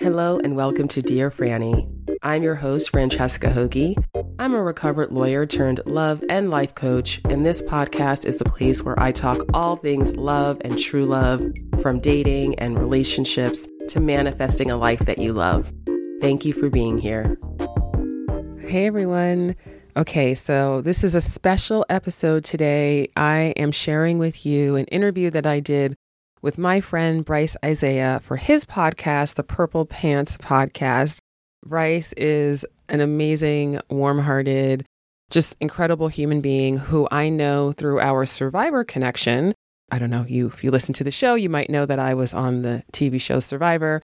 Hello and welcome to Dear Franny. I'm your host, Francesca Hogi. I'm a recovered lawyer turned love and life coach, and this podcast is the place where I talk all things love and true love, from dating and relationships to manifesting a life that you love. Thank you for being here. Hey everyone. Okay, so this is a special episode today. I am sharing with you an interview that I did with my friend Brice Izyah for his podcast, the Purple Pants Podcast. Brice is an amazing, warm hearted, just incredible human being who I know through our survivor connection. I don't know you if you listen to the show, you might know that I was on the TV show Survivor.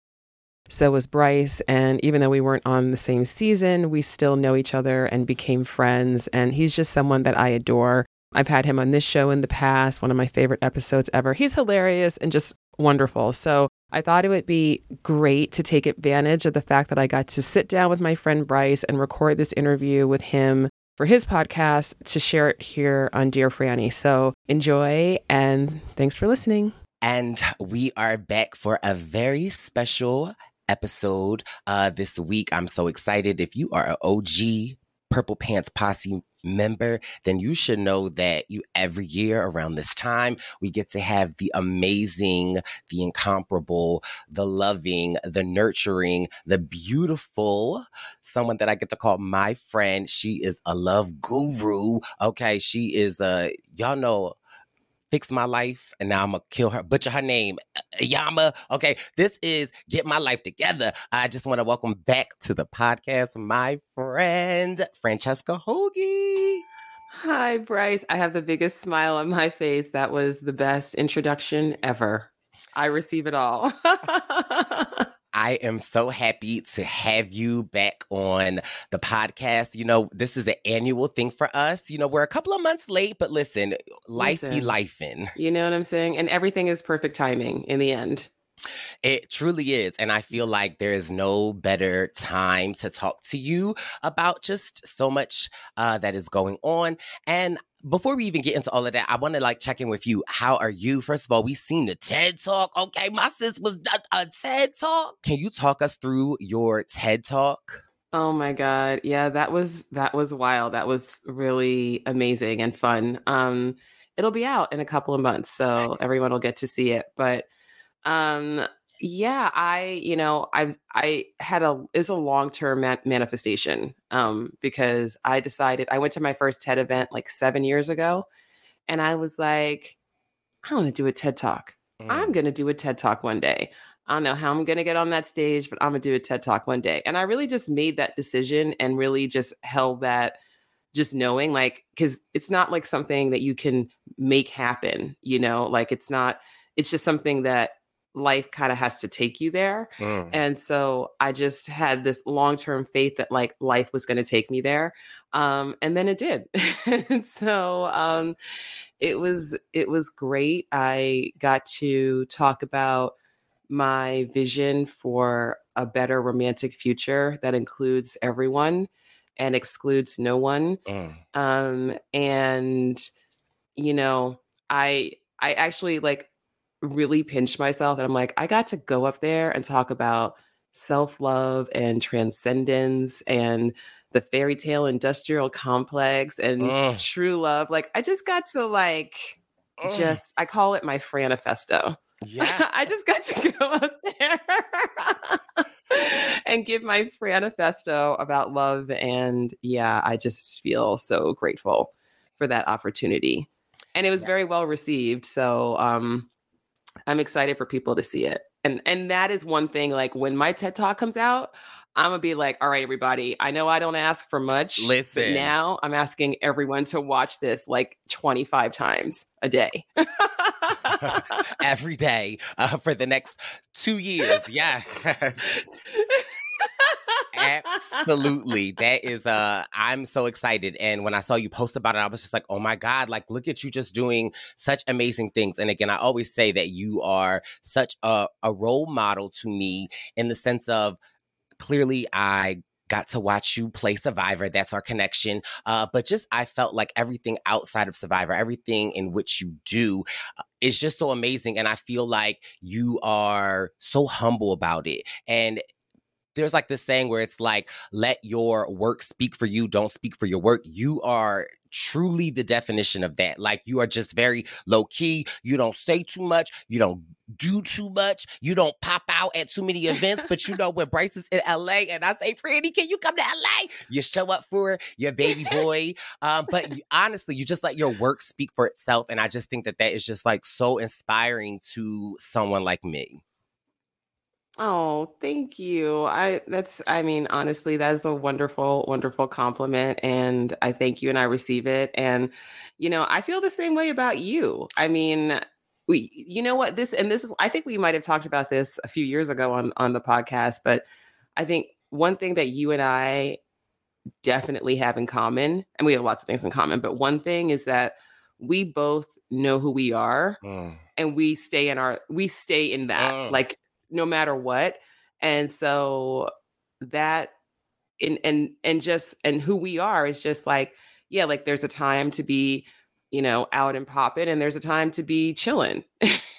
So was Brice. And even though we weren't on the same season, we still know each other and became friends. And he's just someone that I adore. I've had him on this show in the past, one of my favorite episodes ever. He's hilarious and just wonderful. So I thought it would be great to take advantage of the fact that I got to sit down with my friend Brice and record this interview with him for his podcast to share it here on Dear Franny. So enjoy and thanks for listening. And we are back for a very special episode uh, this week. I'm so excited. If you are an OG Purple Pants Posse member, then you should know that you every year around this time we get to have the amazing, the incomparable, the loving, the nurturing, the beautiful someone that I get to call my friend. She is a love guru. Okay, she is a y'all know fix my life and now I'm gonna kill her, butcher her name, Yama. Okay, this is Get My Life Together. I just want to welcome back to the podcast my friend Francesca Hogi. Hi, Brice. I have the biggest smile on my face. That was the best introduction ever. I receive it all. I am so happy to have you back on the podcast. You know, this is an annual thing for us. You know, we're a couple of months late, but listen, life listen, be lifing. You know what I'm saying? And everything is perfect timing in the end. It truly is. And I feel like there is no better time to talk to you about just so much uh, that is going on. And before we even get into all of that, I want to like check in with you. How are you? First of all, we seen the TED Talk. Okay, my sis was a, a TED Talk. Can you talk us through your TED Talk? Oh my god. Yeah, that was that was wild. That was really amazing and fun. Um it'll be out in a couple of months, so everyone will get to see it. But um yeah, I, you know, I I had a is a long-term man- manifestation um because I decided I went to my first TED event like 7 years ago and I was like I want to do a TED Talk. Mm. I'm going to do a TED Talk one day. I don't know how I'm going to get on that stage, but I'm going to do a TED Talk one day. And I really just made that decision and really just held that just knowing like cuz it's not like something that you can make happen, you know? Like it's not it's just something that life kind of has to take you there. Mm. And so I just had this long term faith that like life was going to take me there. Um, and then it did. and so um, it was it was great. I got to talk about my vision for a better romantic future that includes everyone and excludes no one. Mm. Um, and you know, I I actually like really pinch myself and I'm like, I got to go up there and talk about self love and transcendence and the fairy tale industrial complex and Ugh. true love. Like, I just got to like, Ugh. just, I call it my Franifesto. Yeah. I just got to go up there and give my Franifesto about love. And yeah, I just feel so grateful for that opportunity. And it was yeah. very well received. So, um, I'm excited for people to see it. And and that is one thing like when my TED Talk comes out, I'm gonna be like, all right, everybody. I know I don't ask for much. Listen, now I'm asking everyone to watch this like 25 times a day, every day uh, for the next two years. Yeah. Absolutely. That is uh I'm so excited. And when I saw you post about it, I was just like, oh my God, like look at you just doing such amazing things. And again, I always say that you are such a, a role model to me in the sense of clearly I got to watch you play Survivor. That's our connection. Uh, but just I felt like everything outside of Survivor, everything in which you do, uh, is just so amazing. And I feel like you are so humble about it. And there's like this saying where it's like, let your work speak for you, don't speak for your work. You are truly the definition of that. Like you are just very low key. You don't say too much. You don't do too much. You don't pop out at too many events. but you know, when Brice is in LA and I say, Franny, can you come to LA? You show up for your baby boy. Um, but you, honestly, you just let your work speak for itself. And I just think that that is just like so inspiring to someone like me. Oh, thank you. I that's I mean, honestly, that is a wonderful, wonderful compliment. And I thank you and I receive it. And, you know, I feel the same way about you. I mean, we you know what this and this is I think we might have talked about this a few years ago on on the podcast, but I think one thing that you and I definitely have in common, and we have lots of things in common, but one thing is that we both know who we are mm. and we stay in our we stay in that. Mm. Like no matter what. And so that and and and just and who we are is just like, yeah, like there's a time to be you know, out and popping, and there's a time to be chilling.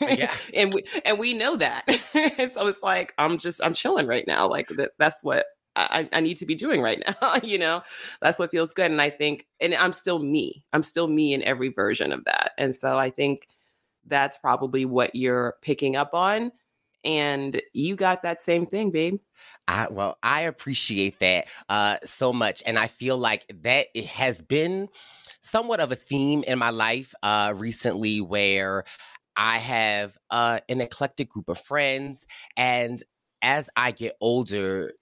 Yeah. and we and we know that. so it's like I'm just I'm chilling right now. Like that that's what I, I need to be doing right now. you know, that's what feels good. And I think, and I'm still me. I'm still me in every version of that. And so I think that's probably what you're picking up on and you got that same thing, babe. I well, I appreciate that uh so much. And I feel like that it has been somewhat of a theme in my life uh recently where I have uh an eclectic group of friends and as I get older,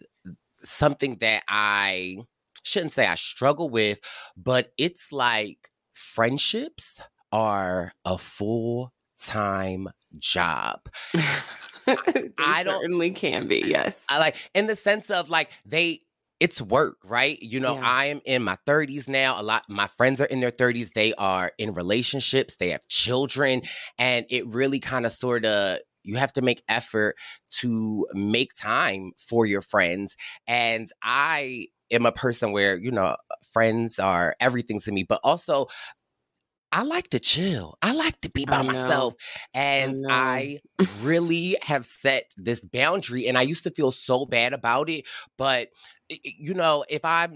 something that I shouldn't say I struggle with, but it's like friendships are a full time job. I don't certainly can be. Yes. I like in the sense of like they it's work, right? You know, yeah. I am in my 30s now. A lot my friends are in their 30s. They are in relationships, they have children, and it really kind of sort of you have to make effort to make time for your friends. And I am a person where, you know, friends are everything to me, but also I like to chill. I like to be by myself. And I, I really have set this boundary. And I used to feel so bad about it. But, you know, if I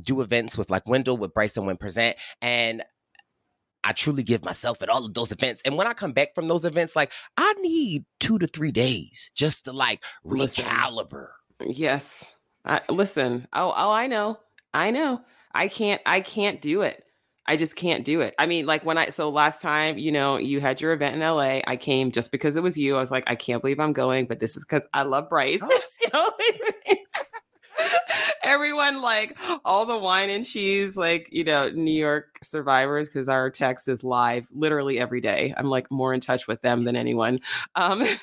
do events with like Wendell, with Bryson When Present, and I truly give myself at all of those events. And when I come back from those events, like I need two to three days just to like recalibrate. Yes. I, listen. Oh, oh, I know. I know. I can't. I can't do it. I just can't do it. I mean, like when I so last time, you know, you had your event in LA, I came just because it was you. I was like, I can't believe I'm going, but this is because I love Brice. Oh. you know, everyone like all the wine and cheese, like, you know, New York survivors, because our text is live literally every day. I'm like more in touch with them than anyone. Um yes.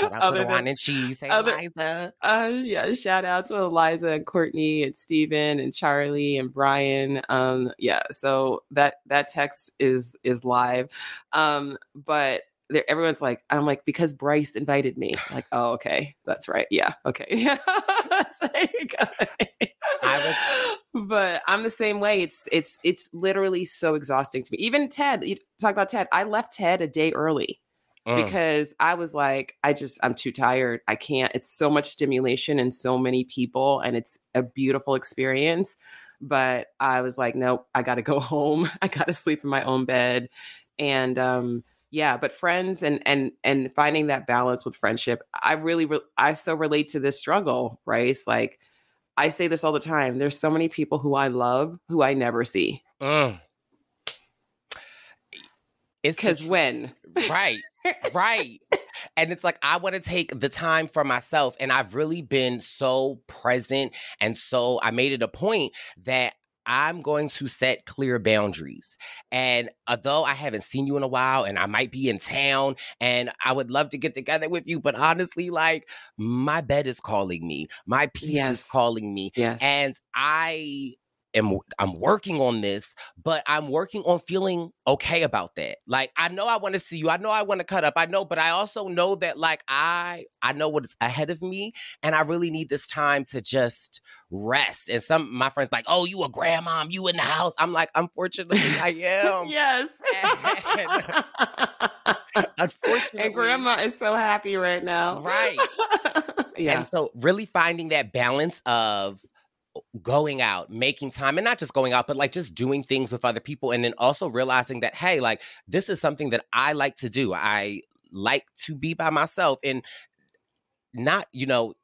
Shout out to the wine and cheese. Hey other, Eliza. Uh yeah, shout out to Eliza and Courtney and Stephen and Charlie and Brian. Um, yeah, so that that text is is live. Um, but everyone's like, I'm like, because Brice invited me. I'm like, oh, okay, that's right. Yeah, okay. I was, but I'm the same way. It's it's it's literally so exhausting to me. Even Ted, you talk about Ted. I left Ted a day early mm. because I was like, I just I'm too tired. I can't. It's so much stimulation and so many people, and it's a beautiful experience. But I was like, nope, I got to go home. I got to sleep in my own bed, and um yeah but friends and and and finding that balance with friendship i really re- i so relate to this struggle right it's like i say this all the time there's so many people who i love who i never see. Mm. it's because when? Right right. And it's like I want to take the time for myself and I've really been so present and so I made it a point that I'm going to set clear boundaries. And uh, although I haven't seen you in a while and I might be in town and I would love to get together with you, but honestly, like my bed is calling me, my peace yes. is calling me. Yes. And I am I'm working on this, but I'm working on feeling okay about that. Like I know I want to see you. I know I want to cut up. I know, but I also know that like I I know what's ahead of me and I really need this time to just rest. And some my friends like, "Oh, you a grandmom, you in the house." I'm like, "Unfortunately, I am." yes. and, unfortunately. And grandma is so happy right now. Right. Yeah. And so really finding that balance of going out, making time, and not just going out, but like just doing things with other people. And then also realizing that, hey, like this is something that I like to do. I like to be by myself and not, you know,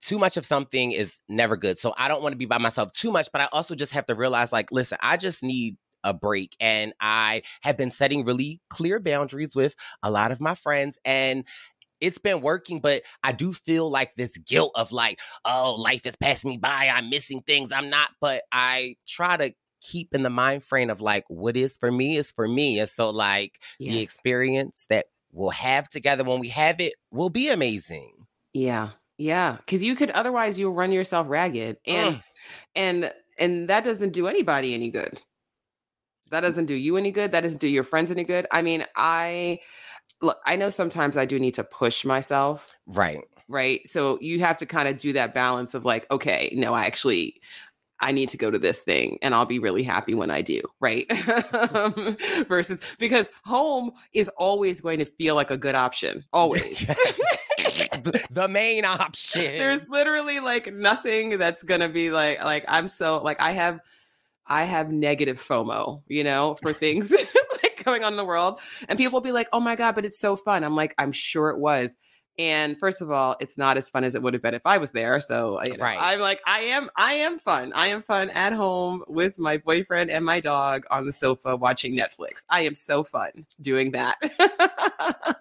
too much of something is never good. So I don't want to be by myself too much, but I also just have to realize like, listen, I just need a break. And I have been setting really clear boundaries with a lot of my friends. And it's been working, but I do feel like this guilt of like, oh, life is passing me by. I'm missing things. I'm not, but I try to keep in the mind frame of like, what is for me is for me. And so, like, the experience that we'll have together when we have it will be amazing. Yeah. Yeah. Cause you could otherwise you'll run yourself ragged. And Mm. and and that doesn't do anybody any good. That doesn't do you any good. That doesn't do your friends any good. I mean, I look, I know sometimes I do need to push myself, Right. right? So you have to kind of do that balance of like, okay, no, I actually I need to go to this thing and I'll be really happy when I do, right? Versus because home is always going to feel like a good option, always. the, main option. there's literally like nothing that's gonna be like like i'm so like i have i have negative fomo you know for things going on in the world and people will be like oh my god but it's so fun. I'm like i'm sure it was. And first of all it's not as fun as it would have been if i was there so you know, Right. i'm like i am i am fun. I am fun at home with my boyfriend and my dog on the sofa watching netflix. I am so fun doing that.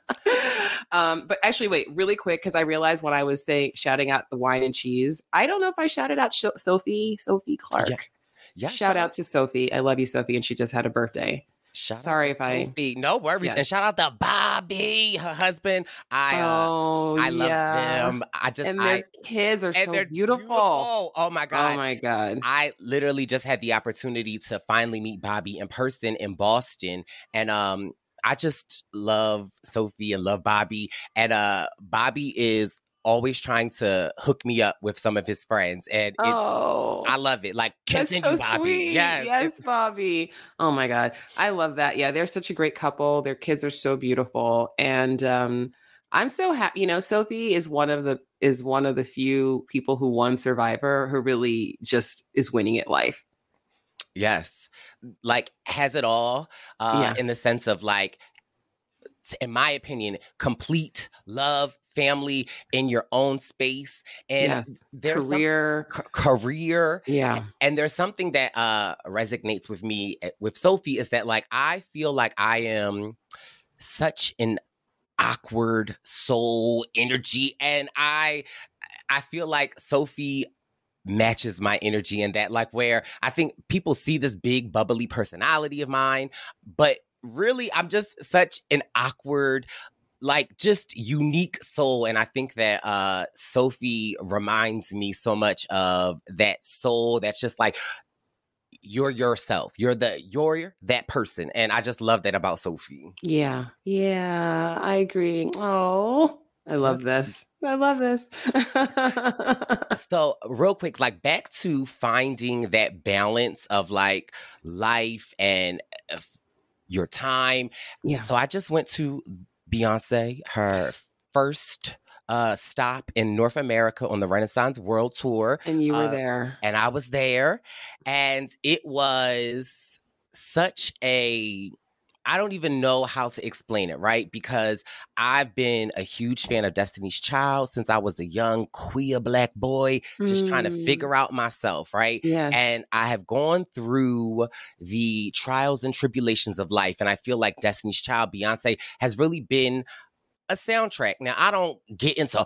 Um but actually wait really quick because i realized when i was saying shouting out the wine and cheese i don't know if i shouted out Sh- sophie sophie clarke. Yeah, shout out to sophie. I love you sophie and she just had a birthday Shout Sorry if I-. No worries. And shout out to Bobby, her husband. I uh, oh I love yeah. them. I just and I their kids are so they're beautiful. Oh my god. oh my god I literally just had the opportunity to finally meet Bobby in person in Boston. And um I just love Sophie and love Bobby. And uh Bobby is always trying to hook me up with some of his friends. And it's oh I love it. Like continue, so Bobby. sweet. Yes. Yes, Bobby. Oh my God. I love that. Yeah, they're such a great couple. Their kids are so beautiful. And um, I'm so happy. You know, Sophie is one of the is one of the few people who won Survivor who really just is winning at life. Yes. Like has it all uh Yeah. in the sense of like in my opinion complete love family in your own space and yes. there's Career. some, c- career yeah. and there's something that uh resonates with me eh, with Sophie is that like I feel like I am such an awkward soul energy and I I feel like Sophie matches my energy in that like where I think people see this big bubbly personality of mine but really I'm just such an awkward like just unique soul and I think that uh Sophie reminds me so much of that soul that's just like you're yourself you're the you're that person and I just love that about Sophie Yeah. Yeah. I agree. Oh, I love this. I love this. So, real quick, like back to finding that balance of like life and uh, your time. yeah. So, I just went to Beyonce, her first uh stop in North America on the Renaissance World Tour, And you were uh, there. and I was there, and it was such a I don't even know how to explain it, right? Because I've been a huge fan of Destiny's Child since I was a young queer black boy, just trying to Mm. figure out myself, right? Yes. And I have gone through the trials and tribulations of life. And I feel like Destiny's Child, Beyonce, has really been a soundtrack. Now, I don't get into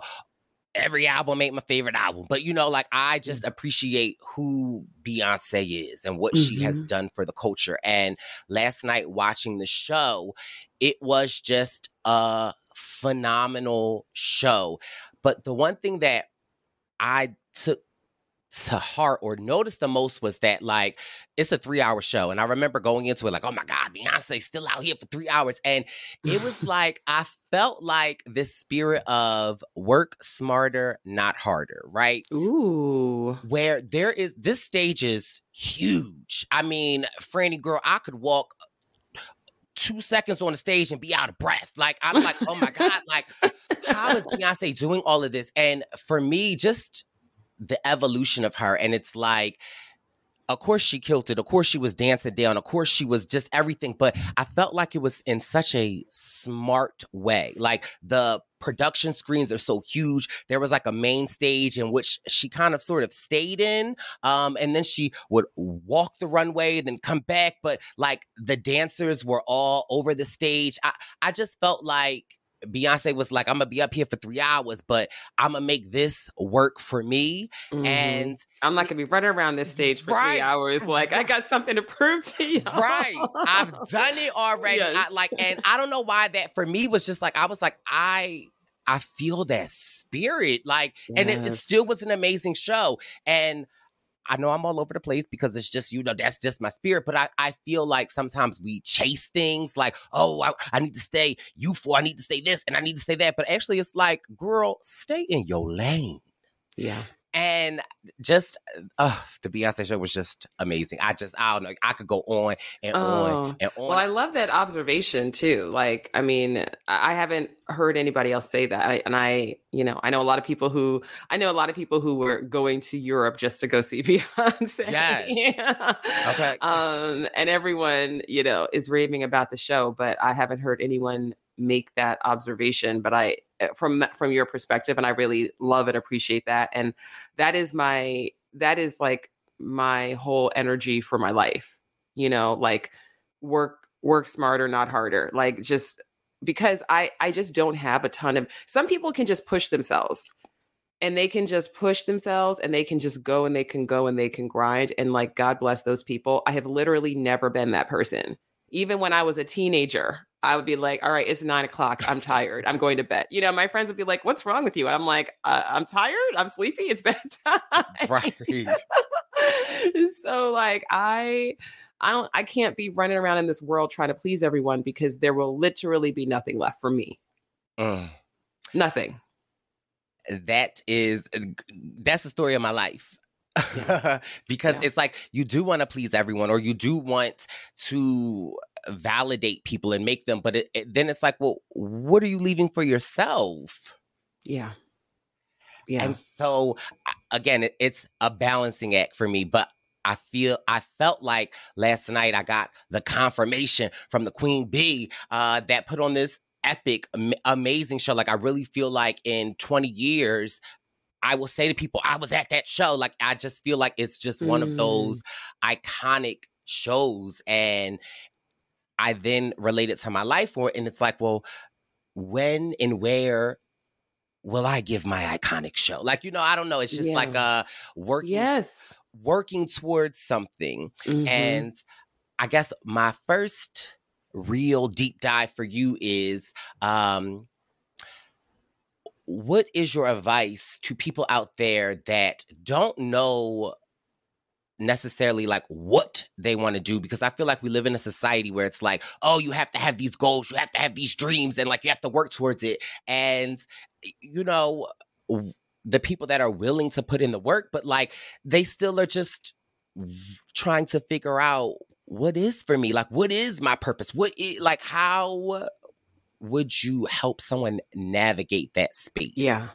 every album ain't my favorite album, but you know, like I just mm. appreciate who Beyonce is and what she has mm-hmm. done for the culture. And last night watching the show, it was just a phenomenal show. But the one thing that I took to heart or noticed the most was that like it's a three hour show and i remember going into it like oh my god beyonce's still out here for three hours and it was like i felt like this spirit of work smarter not harder right Ooh. where there is this stage is huge i mean franny girl i could walk two seconds on the stage and be out of breath like i'm like oh my god like how is Beyonce doing all of this? And for me, just the evolution of her, and it's like of course she killed it. Of course she was dancing down. Of course she was just everything. But I felt like it was in such a smart way. Like the production screens are so huge. There was like a main stage in which she kind of sort of stayed in. Um, and then she would walk the runway, then come back. But like the dancers were all over the stage. I, I just felt like Beyonce was like, I'm gonna be up here for three hours, but I'm gonna make this work for me. Mm-hmm. And I'm not gonna be running around this stage for right. three hours. Like, I got something to prove to you. Right. I've done it already. Yes. I, like, and I don't know why that for me was just like, I was like, I I feel that spirit. Like, yes. and it, it still was an amazing show. And I know I'm all over the place because it's just, you know, that's just my spirit. But I, I feel like sometimes we chase things like, oh, I, I need to stay youthful. I need to stay this and I need to stay that. But actually, it's like, girl, stay in your lane. Yeah. And just uh, the Beyonce show was just amazing. I just I don't know. I could go on and oh. on and on. Well, I love that observation too. Like, I mean, I haven't heard anybody else say that. I, and I, you know, I know a lot of people who I know a lot of people who were going to Europe just to go see Beyonce. Yes. yeah. Okay. Um, and everyone, you know, is raving about the show, but I haven't heard anyone make that observation. But I Eh, from from your perspective and i really love and appreciate that and that is my that is like my whole energy for my life you know like work work smarter not harder like just because i i just don't have a ton of some people can just push themselves and they can just push themselves and they can just go and they can go and they can grind and like god bless those people i have literally never been that person even when i was a teenager I would be like, all right, it's nine o'clock. I'm tired. I'm going to bed. You know, my friends would be like, what's wrong with you? And I'm like, uh, I'm tired. I'm sleepy. It's bedtime. Right. so like I I don't I can't be running around in this world trying to please everyone because there will literally be nothing left for me. Uh, nothing. That is uh, that's the story of my life. Yeah. because yeah. it's like you do want to please everyone or you do want to validate people and make them but it, it, then it's like well what are you leaving for yourself yeah yeah and so again it, it's a balancing act for me but I feel I felt like last night I got the confirmation from the Queen Bee uh, that put on this epic, amazing show. Like I really feel like in 20 years, I will say to people, I was at that show. Like I just feel like it's just one of those mm. iconic shows, and I then relate it to my life for it. And it's like, well, when and where will I give my iconic show? Like, you know, I don't know. It's just yeah. like a working yes. working towards something. Mm-hmm. And I guess my first real deep dive for you is um what is your advice to people out there that don't know necessarily like what they want to do because I feel like we live in a society where it's like, oh, you have to have these goals, you have to have these dreams, and like you have to work towards it. And, you know, the people that are willing to put in the work, but like they still are just trying to figure out what is for me, like what is my purpose, what is like how would you help someone navigate that space? Yeah.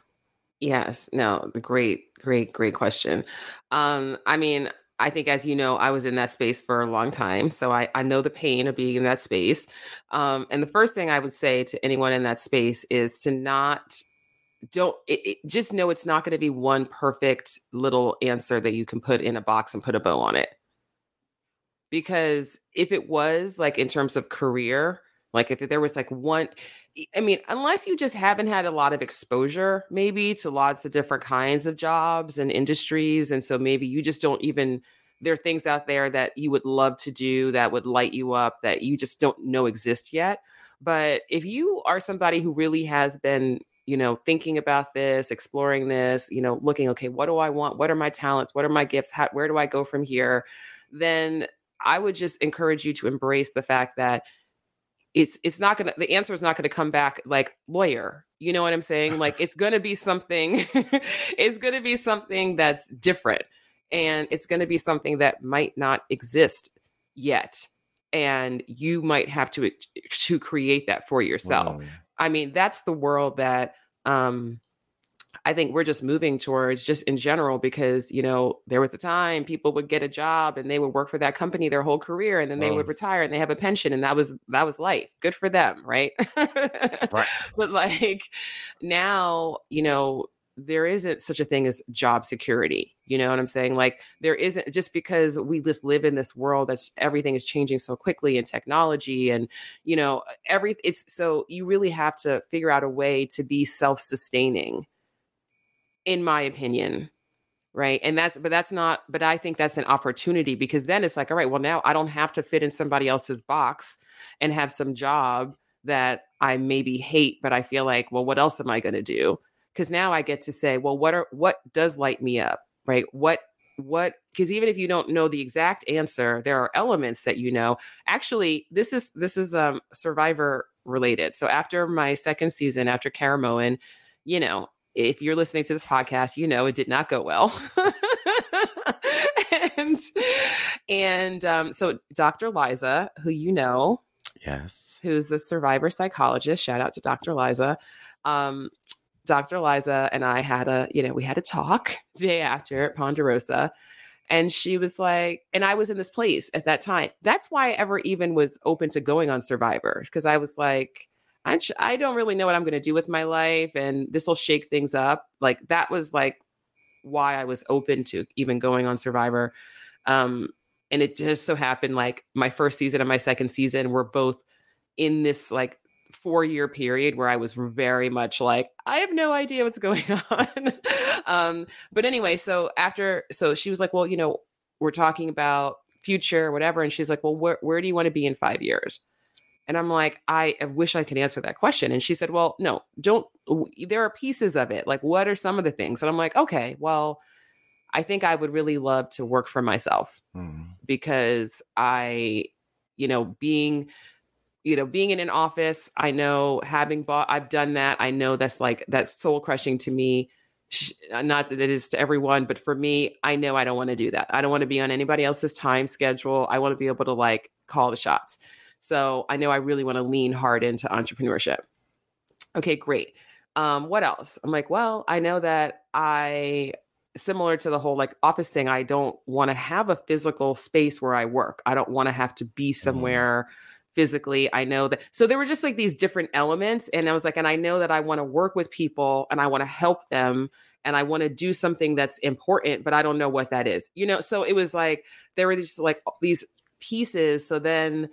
Yes. No, the great, great, great question. Um, I mean, I think, as you know, I was in that space for a long time. So I, I know the pain of being in that space. Um, and the first thing I would say to anyone in that space is to not, don't, it, it, just know it's not going to be one perfect little answer that you can put in a box and put a bow on it. Because if it was like in terms of career, like if there was like one, I mean, unless you just haven't had a lot of exposure, maybe to lots of different kinds of jobs and industries. And so maybe you just don't even, there are things out there that you would love to do that would light you up that you just don't know exist yet. But if you are somebody who really has been, you know, thinking about this, exploring this, you know, looking, okay, what do I want? What are my talents? What are my gifts? How, where do I go from here? Then I would just encourage you to embrace the fact that it's it's not gonna the answer is not gonna come back like lawyer you know what i'm saying? Like it's gonna be something it's gonna be something that's different and it's gonna be something that might not exist yet and you might have to to create that for yourself. I mean that's the world that um I think we're just moving towards just in general because you know there was a time people would get a job and they would work for that company their whole career and then they would retire and they have a pension and that was that was life good for them right, right. but like now you know there isn't such a thing as job security. You know what I'm saying? Like there isn't just because we just live in this world that's everything is changing so quickly in technology and you know every it's so you really have to figure out a way to be self-sustaining in my opinion right? And that's but that's not but i think that's an opportunity because then it's like all right well now i don't have to fit in somebody else's box and have some job that i maybe hate but i feel like well what else am i going to do? Because now i get to say well what are what does light me up right? What what because even if you don't know the exact answer there are elements that you know. Actually this is this is um survivor related so after my second season after Caramoan, you know if you're listening to this podcast, you know it did not go well. and and um, so Dr. Liza, who you know, yes, who's the survivor psychologist, shout out to Dr. Liza. Um, Dr. Liza and I had a, you know, we had a talk day after at Ponderosa. And she was like, and I was in this place at that time. That's why I ever even was open to going on Survivor because I was like, I, I don't really know what I'm going to do with my life and this will shake things up. Like that was like why I was open to even going on Survivor. Um, and it just so happened like my first season and my second season were both in this like four year period where I was very much like, I have no idea what's going on. um, but anyway, so after, so she was like, well, you know, we're talking about future, whatever. And she's like, well, where, where do you want to be in five years? And I'm like, I wish I could answer that question. And she said, Well, no, don't. There are pieces of it. Like, what are some of the things? And I'm like, Okay, well, I think I would really love to work for myself mm. because I, you know, being, you know, being in an office, I know having bought, I've done that. I know that's like, that's soul crushing to me. Not that it is to everyone, but for me, I know I don't want to do that. I don't want to be on anybody else's time schedule. I want to be able to like call the shots. So I know I really want to lean hard into entrepreneurship. Okay, great. Um, what else? I'm like, well, I know that I similar to the whole like office thing, I don't want to have a physical space where I work. I don't want to have to be mm-hmm. somewhere physically. I know that. So there were just like these different elements. And I was like, and I know that I want to work with people and I want to help them and I want to do something that's important, but I don't know what that is. You know, so it was like there were just like these pieces. So then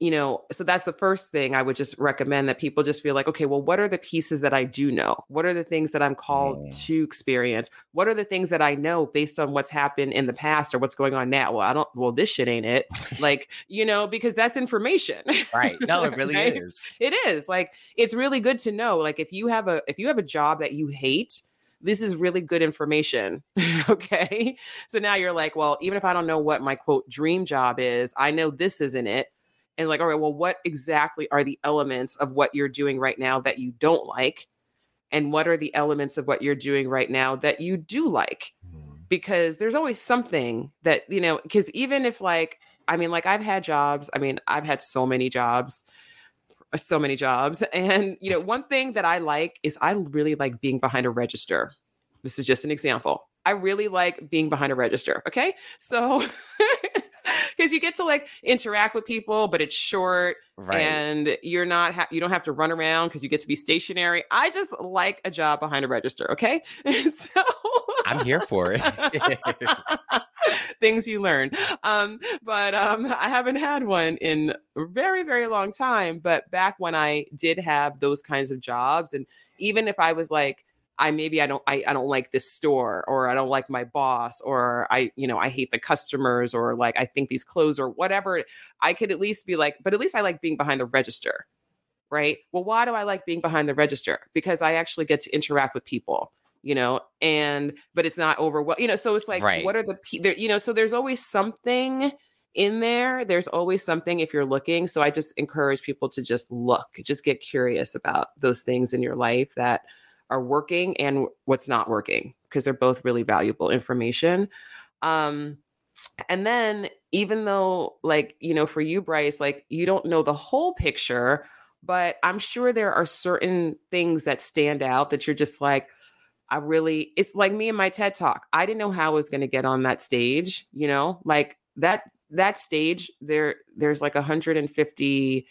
you know, so that's the first thing I would just recommend that people just feel like, okay, well, what are the pieces that I do know? What are the things that I'm called mm. to experience? What are the things that I know based on what's happened in the past or what's going on now? Well, I don't, well, this shit ain't it. like, you know, because that's information. Right. No, it really right? is. It is. Like, it's really good to know. Like, if you have a, if you have a job that you hate, this is really good information. okay. So now you're like, well, even if I don't know what my quote dream job is, I know this isn't it and like, all right, well, what exactly are the elements of what you're doing right now that you don't like? And what are the elements of what you're doing right now that you do like? Mm-hmm. Because there's always something that, you know, because even if like, I mean, like I've had jobs, I mean, I've had so many jobs, so many jobs. And, you know, one thing that I like is I really like being behind a register. This is just an example. I really like being behind a register. Okay. So because you get to like interact with people, but it's short right. and you're not, ha- you don't have to run around because you get to be stationary. I just like a job behind a register. Okay. so I'm here for it. Things you learn. Um, but um, I haven't had one in a very, very long time. But back when I did have those kinds of jobs, and even if I was like, I maybe I don't I, I don't like this store or I don't like my boss or I you know I hate the customers or like I think these clothes or whatever I could at least be like but at least I like being behind the register right well why do I like being behind the register because I actually get to interact with people you know and but it's not over well you know so it's like right. what are the there, you know so there's always something in there there's always something if you're looking so I just encourage people to just look just get curious about those things in your life that are working and what's not working because they're both really valuable information. Um, and then even though like you know for you brice like you don't know the whole picture but I'm sure there are certain things that stand out that you're just like, I really, it's like me and my TED talk. I didn't know how I was going to get on that stage, you know, like that, that stage there, there's like 150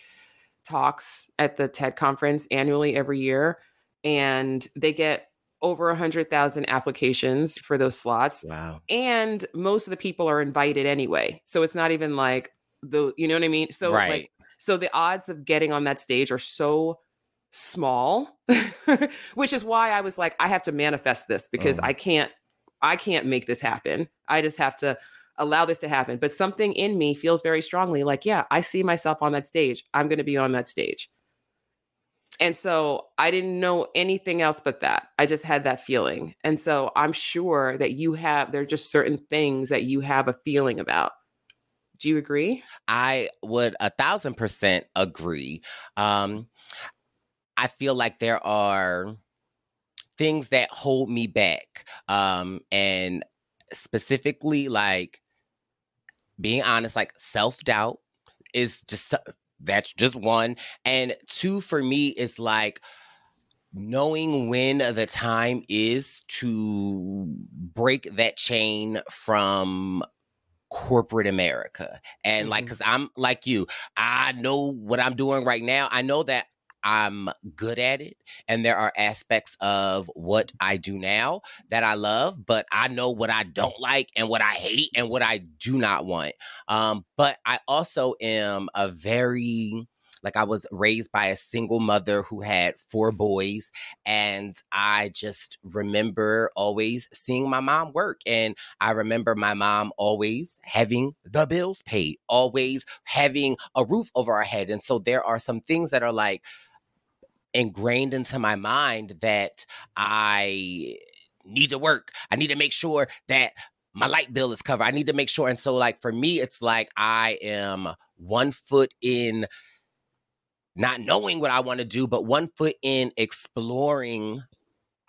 talks at the TED conference annually every year. And they get over 100,000 applications for those slots. Wow. And most of the people are invited anyway. So it's not even like the, you know what I mean? So right. like, so the odds of getting on that stage are so small, which is why I was like, I have to manifest this because mm. I can't, I can't make this happen. I just have to allow this to happen. But something in me feels very strongly like, yeah, I see myself on that stage. I'm going to be on that stage. And so I didn't know anything else but that. I just had that feeling. And so I'm sure that you have, there are just certain things that you have a feeling about. Do you agree? I would a thousand percent agree. Um, I feel like there are things that hold me back. Um, and specifically, like being honest, like self doubt is just that's just one. And two, for me, is like knowing when the time is to break that chain from corporate America. And mm-hmm. like, cause I'm like you, I know what I'm doing right now. I know that I'm good at it. And there are aspects of what I do now that I love, but I know what I don't like and what I hate and what I do not want. Um, but I also am a very, like I was raised by a single mother who had four boys. And I just remember always seeing my mom work. And I remember my mom always having the bills paid, always having a roof over our head. And so there are some things that are like, ingrained into my mind that I need to work. I need to make sure that my light bill is covered. I need to make sure. And so, like, for me, it's like I am one foot in not knowing what I want to do, but one foot in exploring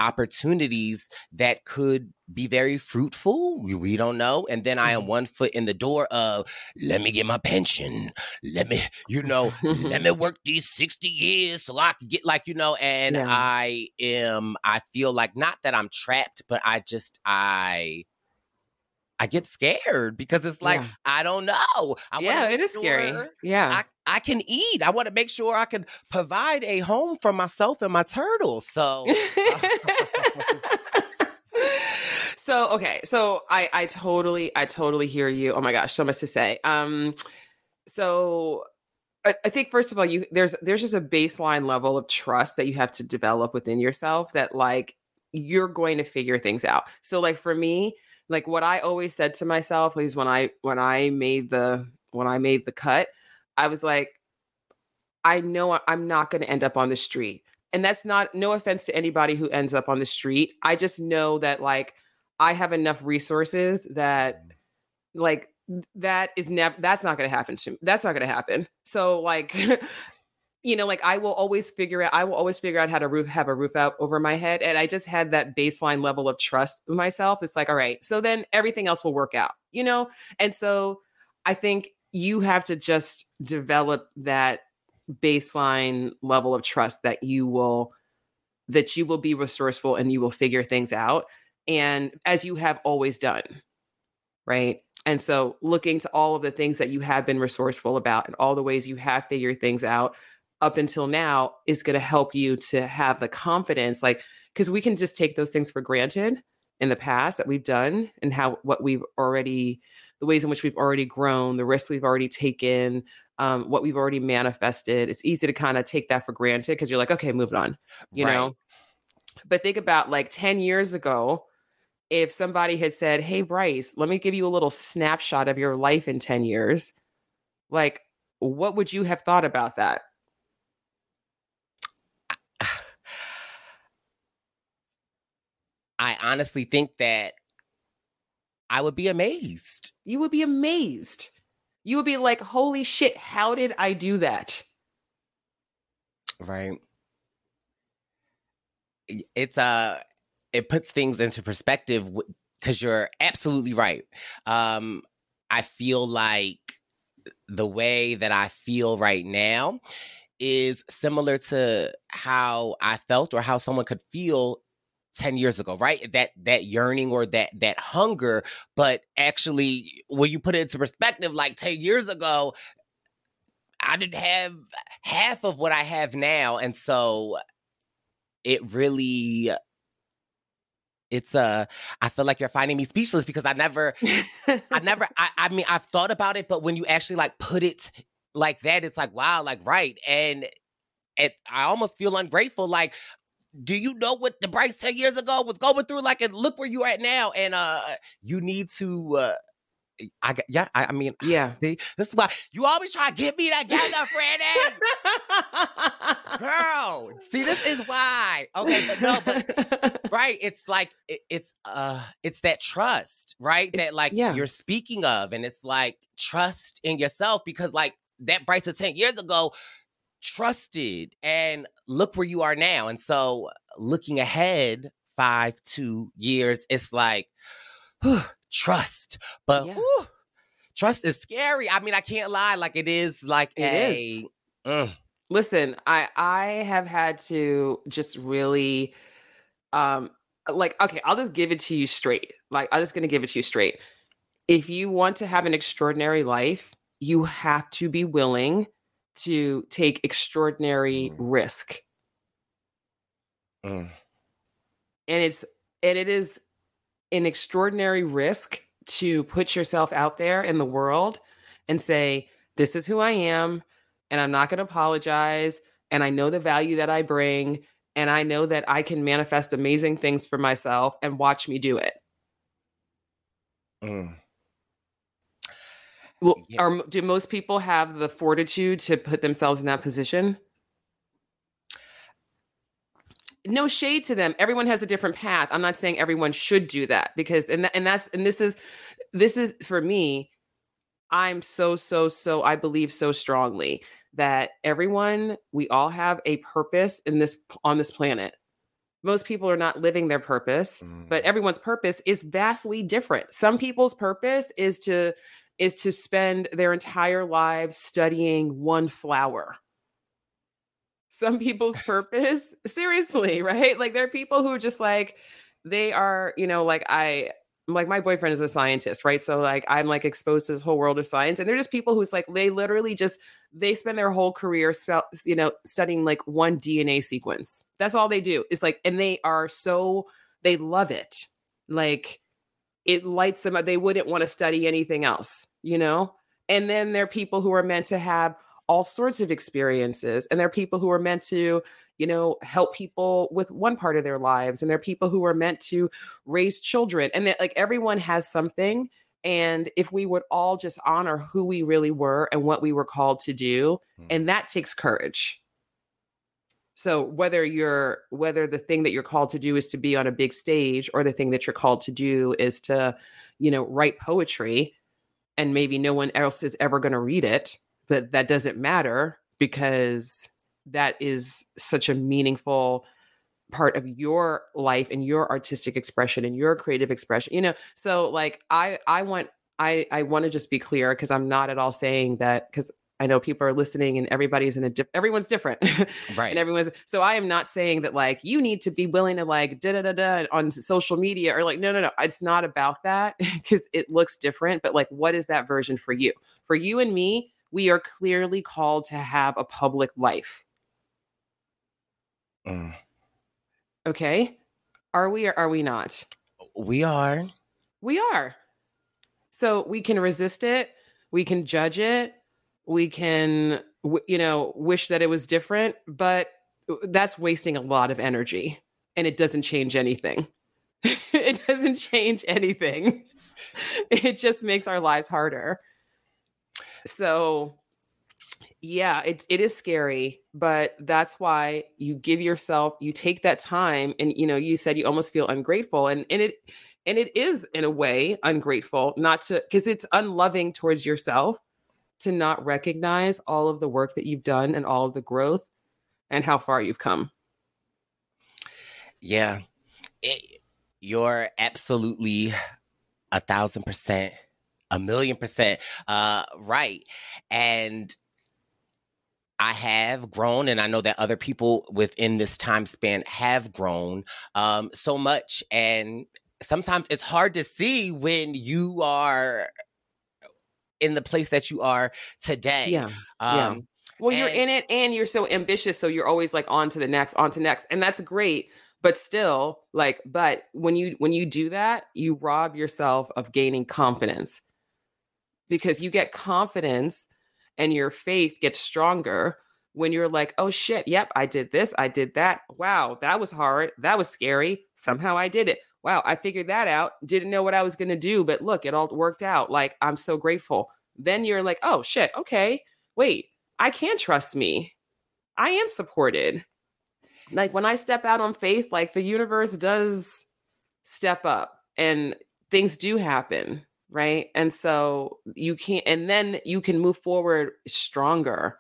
opportunities that could be very fruitful. We, we, don't know. And then I am mm-hmm. one foot in the door of, let me get my pension. Let me, you know, let me work these 60 years so I can get like, you know, and yeah. I am, I feel like not that I'm trapped, but I just, I, I get scared because it's like, yeah. I don't know. I yeah, it is sure scary. Yeah. I, can eat. I want to make sure I can provide a home for myself and my turtles. So. so okay so i i totally i totally hear you oh my gosh so much to say um so I, I think first of all you there's there's just a baseline level of trust that you have to develop within yourself that like you're going to figure things out so like for me like what I always said to myself is when I when I made the when I made the cut, I was like, I know I'm not going to end up on the street. And that's not no offense to anybody who ends up on the street. I just know that like I have enough resources that mm. like that is never that's not going to happen to me. That's not going to happen. So like you know, like I will always figure out, I will always figure out how to roof, have a roof out over my head. And I just had that baseline level of trust with myself. It's like, all right, so then everything else will work out, you know? And so I think you have to just develop that baseline level of trust that you will, that you will be resourceful and you will figure things out. And as you have always done, right? And so looking to all of the things that you have been resourceful about and all the ways you have figured things out up until now is going to help you to have the confidence like because we can just take those things for granted in the past that we've done and how what we've already the ways in which we've already grown the risks we've already taken um, what we've already manifested it's easy to kind of take that for granted because you're like okay moving on you right. know but think about like 10 years ago if somebody had said hey brice let me give you a little snapshot of your life in 10 years like what would you have thought about that I honestly think that I would be amazed. You would be amazed. You would be like, holy shit, how did I do that? Right. It's uh it puts things into perspective because you're absolutely right. Um, I feel like the way that I feel right now is similar to how I felt or how someone could feel 10 years ago right? That that yearning or that that hunger. But actually when you put it into perspective like 10 years ago i didn't have half of what i have now. And so it really it's uh i feel like you're finding me speechless because i never i never I, I mean i've thought about it but when you actually like put it like that it's like wow like right. And it, I almost feel ungrateful. Like do you know what the Brice 10 years ago was going through? Like, and look where you are at now. And uh you need to uh I got yeah, I, I mean, yeah. See, this is why you always try to get me together, Freddie. Girl, see, this is why. Okay, but no, but right, it's like it, it's uh, it's that trust, right? It's, that like yeah. you're speaking of, and it's like trust in yourself because like that Brice of ten years ago, trusted and look where you are now. And so looking ahead five, two years, it's like whew, trust. But yeah. whew, trust is scary. I mean, I can't lie. Like it is like it a is. Mm. Listen, I I have had to just really um like okay, I'll just give it to you straight. Like I'm just gonna give it to you straight. If you want to have an extraordinary life, you have to be willing to take extraordinary mm. risk. Mm. And it's and it is an extraordinary risk to put yourself out there in the world and say, This is who I am, and I'm not going to apologize. And I know the value that I bring, and I know that I can manifest amazing things for myself and watch me do it. Mm. Well, yeah. are do most people have the fortitude to put themselves in that position? No shade to them. Everyone has a different path. I'm not saying everyone should do that because and th- and that's and this is this is for me I'm so so so I believe so strongly that everyone we all have a purpose in this on this planet. Most people are not living their purpose, mm. but everyone's purpose is vastly different. Some people's purpose is to is to spend their entire lives studying one flower. Some people's purpose, seriously, mm-hmm. right? Like there are people who are just like, they are, you know, like I, like my boyfriend is a scientist, right? So like I'm like exposed to this whole world of science, and they're just people who's like they literally just they spend their whole career, you know, studying like one DNA sequence. That's all they do. It's like, and they are so they love it. Like it lights them up. They wouldn't want to study anything else, you know? And then there are people who are meant to have all sorts of experiences. And there are people who are meant to, you know, help people with one part of their lives. And there are people who are meant to raise children. And that like everyone has something. And if we would all just honor who we really were and what we were called to do, mm. and that takes courage. So whether you're whether the thing that you're called to do is to be on a big stage or the thing that you're called to do is to, you know, write poetry and maybe no one else is ever going to read it, but that doesn't matter because that is such a meaningful part of your life and your artistic expression and your creative expression you know? So like i i want i i want to just be clear because i'm not at all saying that because I know people are listening and everybody's in a different, everyone's different. Right. and everyone's, so I am not saying that like you need to be willing to like da da da da on social media or like, no, no, no. It's not about that because it looks different. But like, what is that version for you? For you and me, we are clearly called to have a public life. Mm. Okay. Are we or are we not? We are. We are. So we can resist it. We can judge it we can you know wish that it was different but uh, that's wasting a lot of energy and it doesn't change anything. It doesn't change anything. It just makes our lives harder. So yeah it, it is scary but that's why you give yourself you take that time and you know you said you almost feel ungrateful and and it and it is in a way ungrateful not to because it's unloving towards yourself to not recognize all of the work that you've done and all of the growth and how far you've come. Yeah. It, you're absolutely a thousand percent, a million percent uh, right. And I have grown, and I know that other people within this time span have grown um, so much. And sometimes it's hard to see when you are in the place that you are today. Yeah. Um, yeah. Well, and- you're in it and you're so ambitious. So you're always like on to the next, on to next. And that's great. But still, like, but when you when you do that, you rob yourself of gaining confidence because you get confidence and your faith gets stronger when you're like, oh shit, yep, I did this, I did that. Wow, that was hard. That was scary. Somehow I did it. Wow, I figured that out. Didn't know what I was going to do, but look, it all worked out. Like, I'm so grateful. Then you're like, oh shit, okay, wait, I can trust me. I am supported. Like, when I step out on faith, like the universe does step up and things do happen right and so you can't and then you can move forward stronger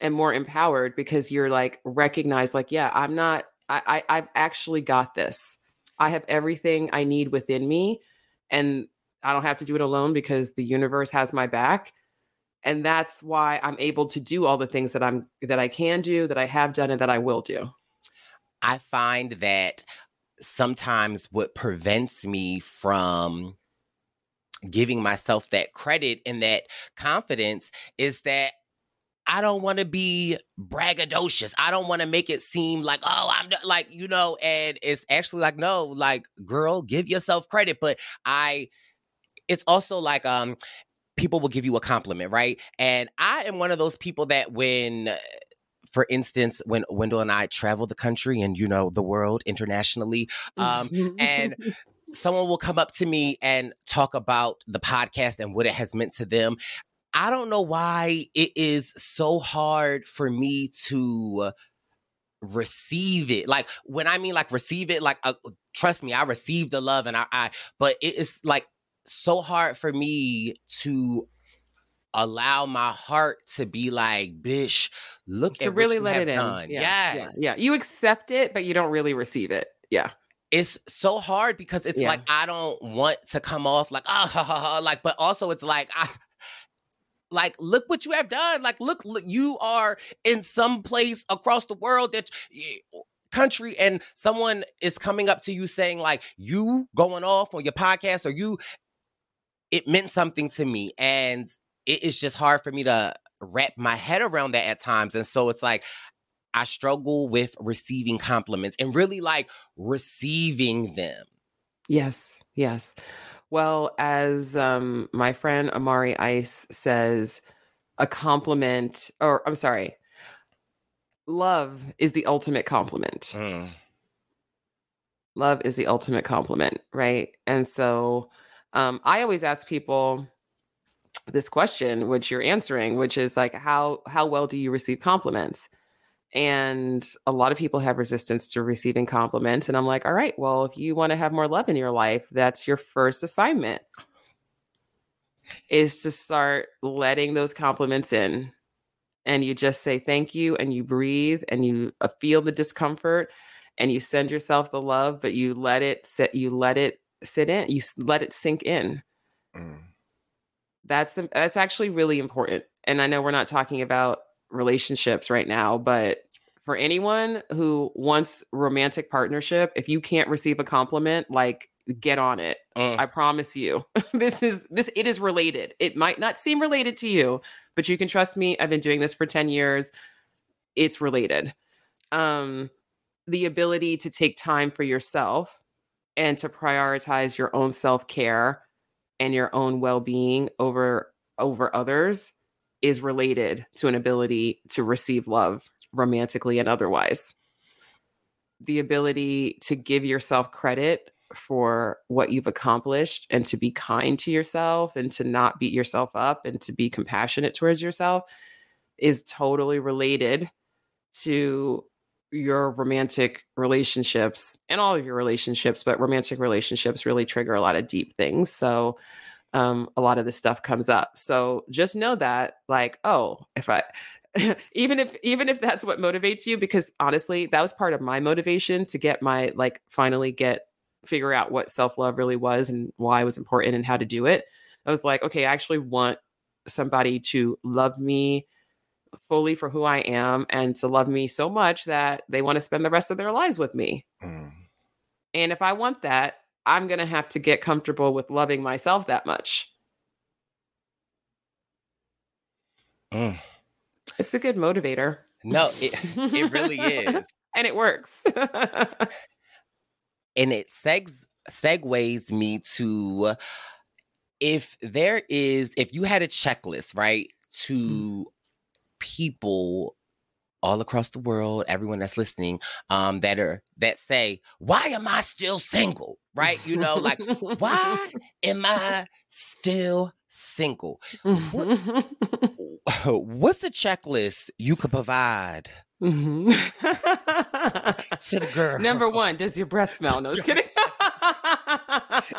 and more empowered because you're like recognize like yeah i'm not I, I i've actually got this i have everything i need within me and i don't have to do it alone because the universe has my back. And that's why i'm able to do all the things that i'm that i can do that i have done and that i will do. I find that sometimes what prevents me from giving myself that credit and that confidence is that I don't want to be braggadocious. I don't want to make it seem like, oh, I'm like, you know, and it's actually like, no, like, girl, give yourself credit. But I, it's also like, um, people will give you a compliment, right? And I am one of those people that when, for instance, when Wendell and I travel the country and you know the world internationally, um, and someone will come up to me and talk about the podcast and what it has meant to them. I don't know why it is so hard for me to receive it. Like when I mean like receive it, like uh, trust me, I receive the love and I, I but it is like so hard for me to allow my heart to be like, bitch, look to at really let it in. Yeah, yes. yeah, yeah. You accept it, but you don't really receive it. Yeah it's so hard because it's yeah. like I don't want to come off like ah ha, ha, ha, like, but also it's like I like look what you have done. Like look, look you are in some place across the world that country and someone is coming up to you saying like you going off on your podcast or you it meant something to me and it is just hard for me to wrap my head around that at times and so it's like I struggle with receiving compliments and really like receiving them. Yes, yes. Well, as um, my friend Amari Ice says, a compliment, or I'm sorry, love is the ultimate compliment. Mm. Love is the ultimate compliment, right? And so um, I always ask people this question, which you're answering, which is like, how how well do you receive compliments? And a lot of people have resistance to receiving compliments. And I'm like, all right, well, if you want to have more love in your life, that's your first assignment is to start letting those compliments in. And you just say thank you and you breathe and you uh, feel the discomfort and you send yourself the love, but you let it sit, you let it sit in, you let it sink in. Mm. That's that's actually really important. And I know we're not talking about relationships right now, but for anyone who wants romantic partnership, if you can't receive a compliment, like get on it. Uh. I promise you. this is this it is related. It might not seem related to you, but you can trust me. I've been doing this for 10 years. It's related. Um the ability to take time for yourself and to prioritize your own self-care and your own well-being over over others is related to an ability to receive love romantically and otherwise. The ability to give yourself credit for what you've accomplished and to be kind to yourself and to not beat yourself up and to be compassionate towards yourself is totally related to your romantic relationships and all of your relationships, but romantic relationships really trigger a lot of deep things. So, um, a lot of this stuff comes up. So just know that, like, oh, if I, even if even if that's what motivates you, because honestly, that was part of my motivation to get my like finally get figure out what self love really was and why it was important and how to do it. I was like, okay, I actually want somebody to love me fully for who I am and to love me so much that they want to spend the rest of their lives with me. Mm. And if I want that, I'm going to have to get comfortable with loving myself that much. Mm. It's a good motivator. No, it, it really is. and it works. and it segs, segues me to if there is, if you had a checklist, right, mm. to people all across the world, everyone that's listening, um, that are that say, "Why am I still single?" Right? You know, like, why am I still single? What, what's the checklist you could provide? Mm-hmm. the girl. Number one, does your breath smell? No, just kidding.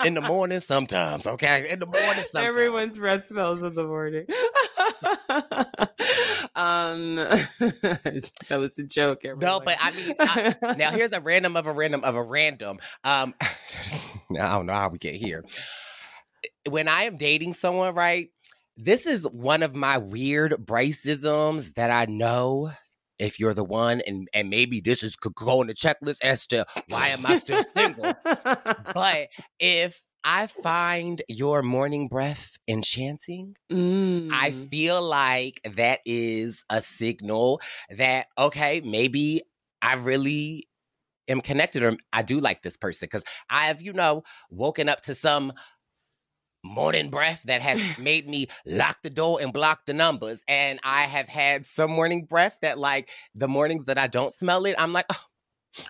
in the morning, sometimes. Okay, in the morning, sometimes. Everyone's breath smells in the morning. um, that was a joke. Everyone. No, but I mean, I, now here's a random of a random of a random. Um, I don't know how we get here. When I am dating someone, right? This is one of my weird Briceisms that I know if you're the one and and maybe this is could go on the checklist as to why am I still single. but if I find your morning breath enchanting. Mm. I feel like that is a signal that, okay, maybe I really am connected or I do like this person because I have, you know, woken up to some morning breath that has made me lock the door and block the numbers. And I have had some morning breath that, like, the mornings that I don't smell it, I'm like, oh,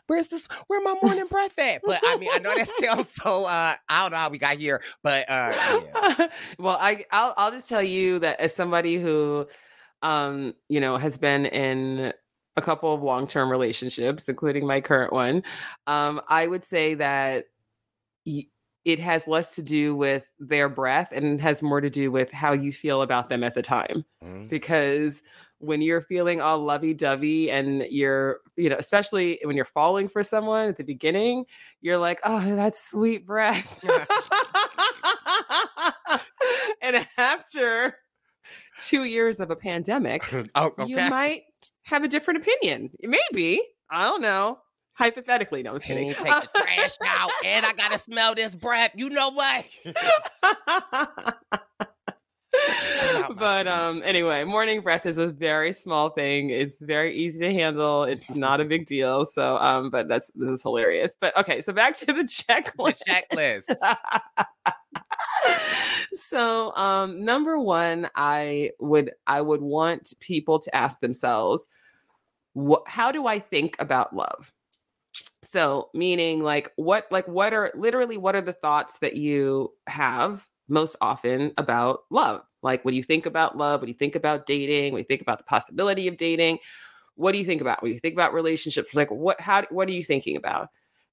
where's this where my morning breath at but i mean i know that sounds so uh i don't know how we got here but uh yeah. well i I'll, I'll just tell you that as somebody who um you know has been in a couple of long-term relationships including my current one um i would say that y- it has less to do with their breath and has more to do with how you feel about them at the time. Mm-hmm. because when you're feeling all lovey-dovey and you're you know especially when you're falling for someone at the beginning you're like oh that's sweet breath. And after two years of a pandemic oh, okay. you might have a different opinion. Maybe. I don't know hypothetically no i was kidding. Take the trash out and i gotta smell this breath. You know what? But um anyway morning breath is a very small thing. It's very easy to handle. It's not a big deal. So um but that's this is hilarious. But okay so back to the checklist the checklist. so um number one i would i would want people to ask themselves what how do i think about love so meaning like what like what are literally what are the thoughts that you have most often about love. Like when you think about love, when you think about dating, when you think about the possibility of dating, what do you think about? When you think about relationships, like what how what are you thinking about?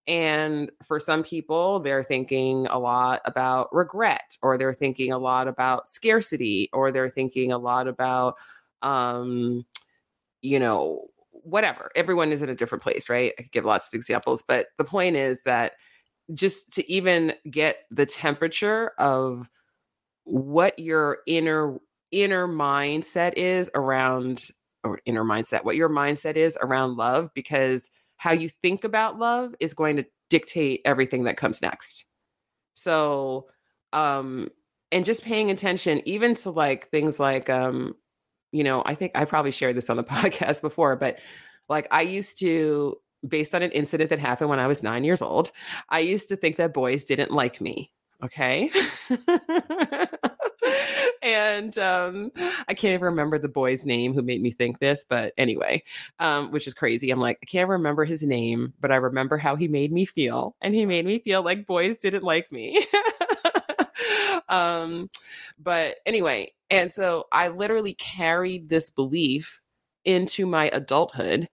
And for some people, they're thinking a lot about regret, or they're thinking a lot about scarcity, or they're thinking a lot about um, you know, whatever. Everyone is in a different place, right? I could give lots of examples, but the point is that just to even get the temperature of what your inner inner mindset is around or inner mindset what your mindset is around love because how you think about love is going to dictate everything that comes next so um and just paying attention even to like things like um you know i think i probably shared this on the podcast before but like i used to based on an incident that happened when I was nine years old. I used to think that boys didn't like me. Okay. and um, I can't even remember the boy's name who made me think this, but anyway, um, which is crazy. I'm like, I can't remember his name, but I remember how he made me feel. And he made me feel like boys didn't like me. um, but anyway, and so I literally carried this belief into my adulthood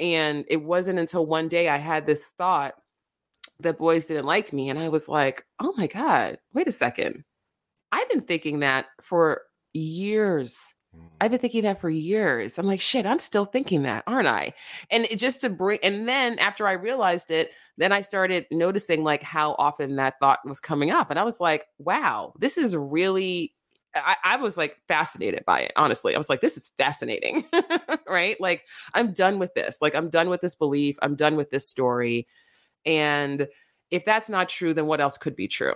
and it wasn't until one day I had this thought that boys didn't like me. And I was like, oh my God, wait a second. I've been thinking that for years. I've mm. been thinking that for years. I'm like, shit, I'm still thinking that, aren't I? And it just to bring, and then after I realized it, then I started noticing like how often that thought was coming up. And I was like, wow, this is really I, I was like fascinated by it, honestly. I was like, this is fascinating, right? Like, I'm done with this. Like, I'm done with this belief. I'm done with this story. And if that's not true, then what else could be true?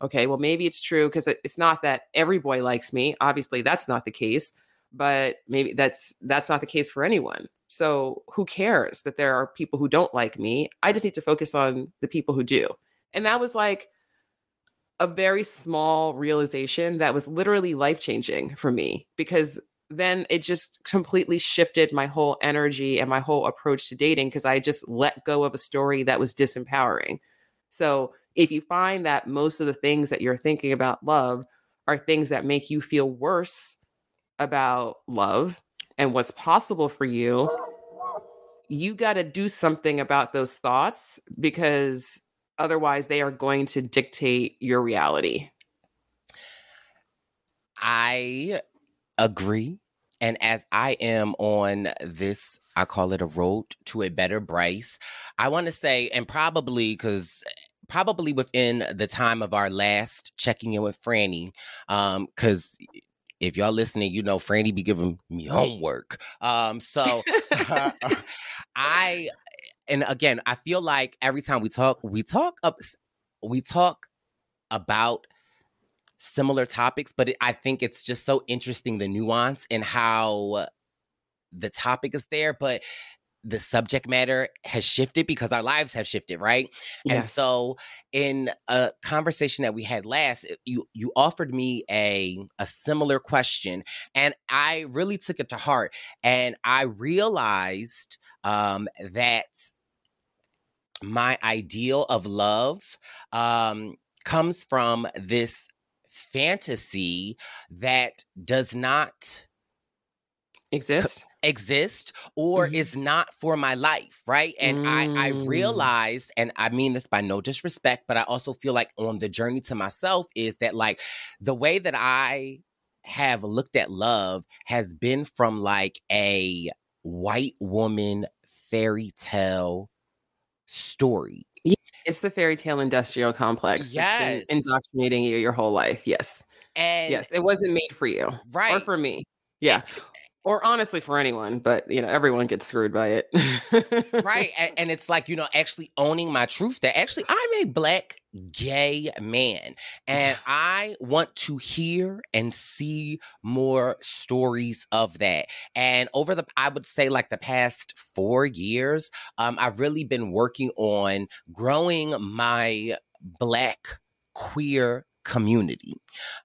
Okay, well, maybe it's true because it's not that every boy likes me. Obviously, that's not the case, but maybe that's that's not the case for anyone. So who cares that there are people who don't like me? I just need to focus on the people who do. And that was like a very small realization that was literally life changing for me because then it just completely shifted my whole energy and my whole approach to dating because I just let go of a story that was disempowering. So if you find that most of the things that you're thinking about love are things that make you feel worse about love and what's possible for you, you got to do something about those thoughts because Otherwise, they are going to dictate your reality. I agree. And as I am on this, I call it a road to a better Brice, I want to say, and probably because probably within the time of our last checking in with Franny, because um, if y'all listening, you know Franny be giving me homework. Um, so uh, I and again, I feel like every time we talk, we talk up, we talk about similar topics, but it, I think it's just so interesting the nuance and how the topic is there, but the subject matter has shifted because our lives have shifted, right? Yes. And so in a conversation that we had last, you you offered me a a similar question and I really took it to heart and I realized um that my ideal of love um, comes from this fantasy that does not exist exist or mm-hmm. is not for my life right and mm. i i mm. realized and i mean this by no disrespect but i also feel like on the journey to myself is that like the way that i have looked at love has been from like a white woman fairy tale story. Yeah, it's the fairy tale industrial complex. Yes. indoctrinating you your whole life. Yes. And yes, it wasn't made for you. Right. Or for me. Yeah or honestly for anyone but you know everyone gets screwed by it. Right and, and, it's like you know actually owning my truth that actually i'm a black gay man and i want to hear and see more stories of that and over the i would say like the past four years um, i've really been working on growing my black queer community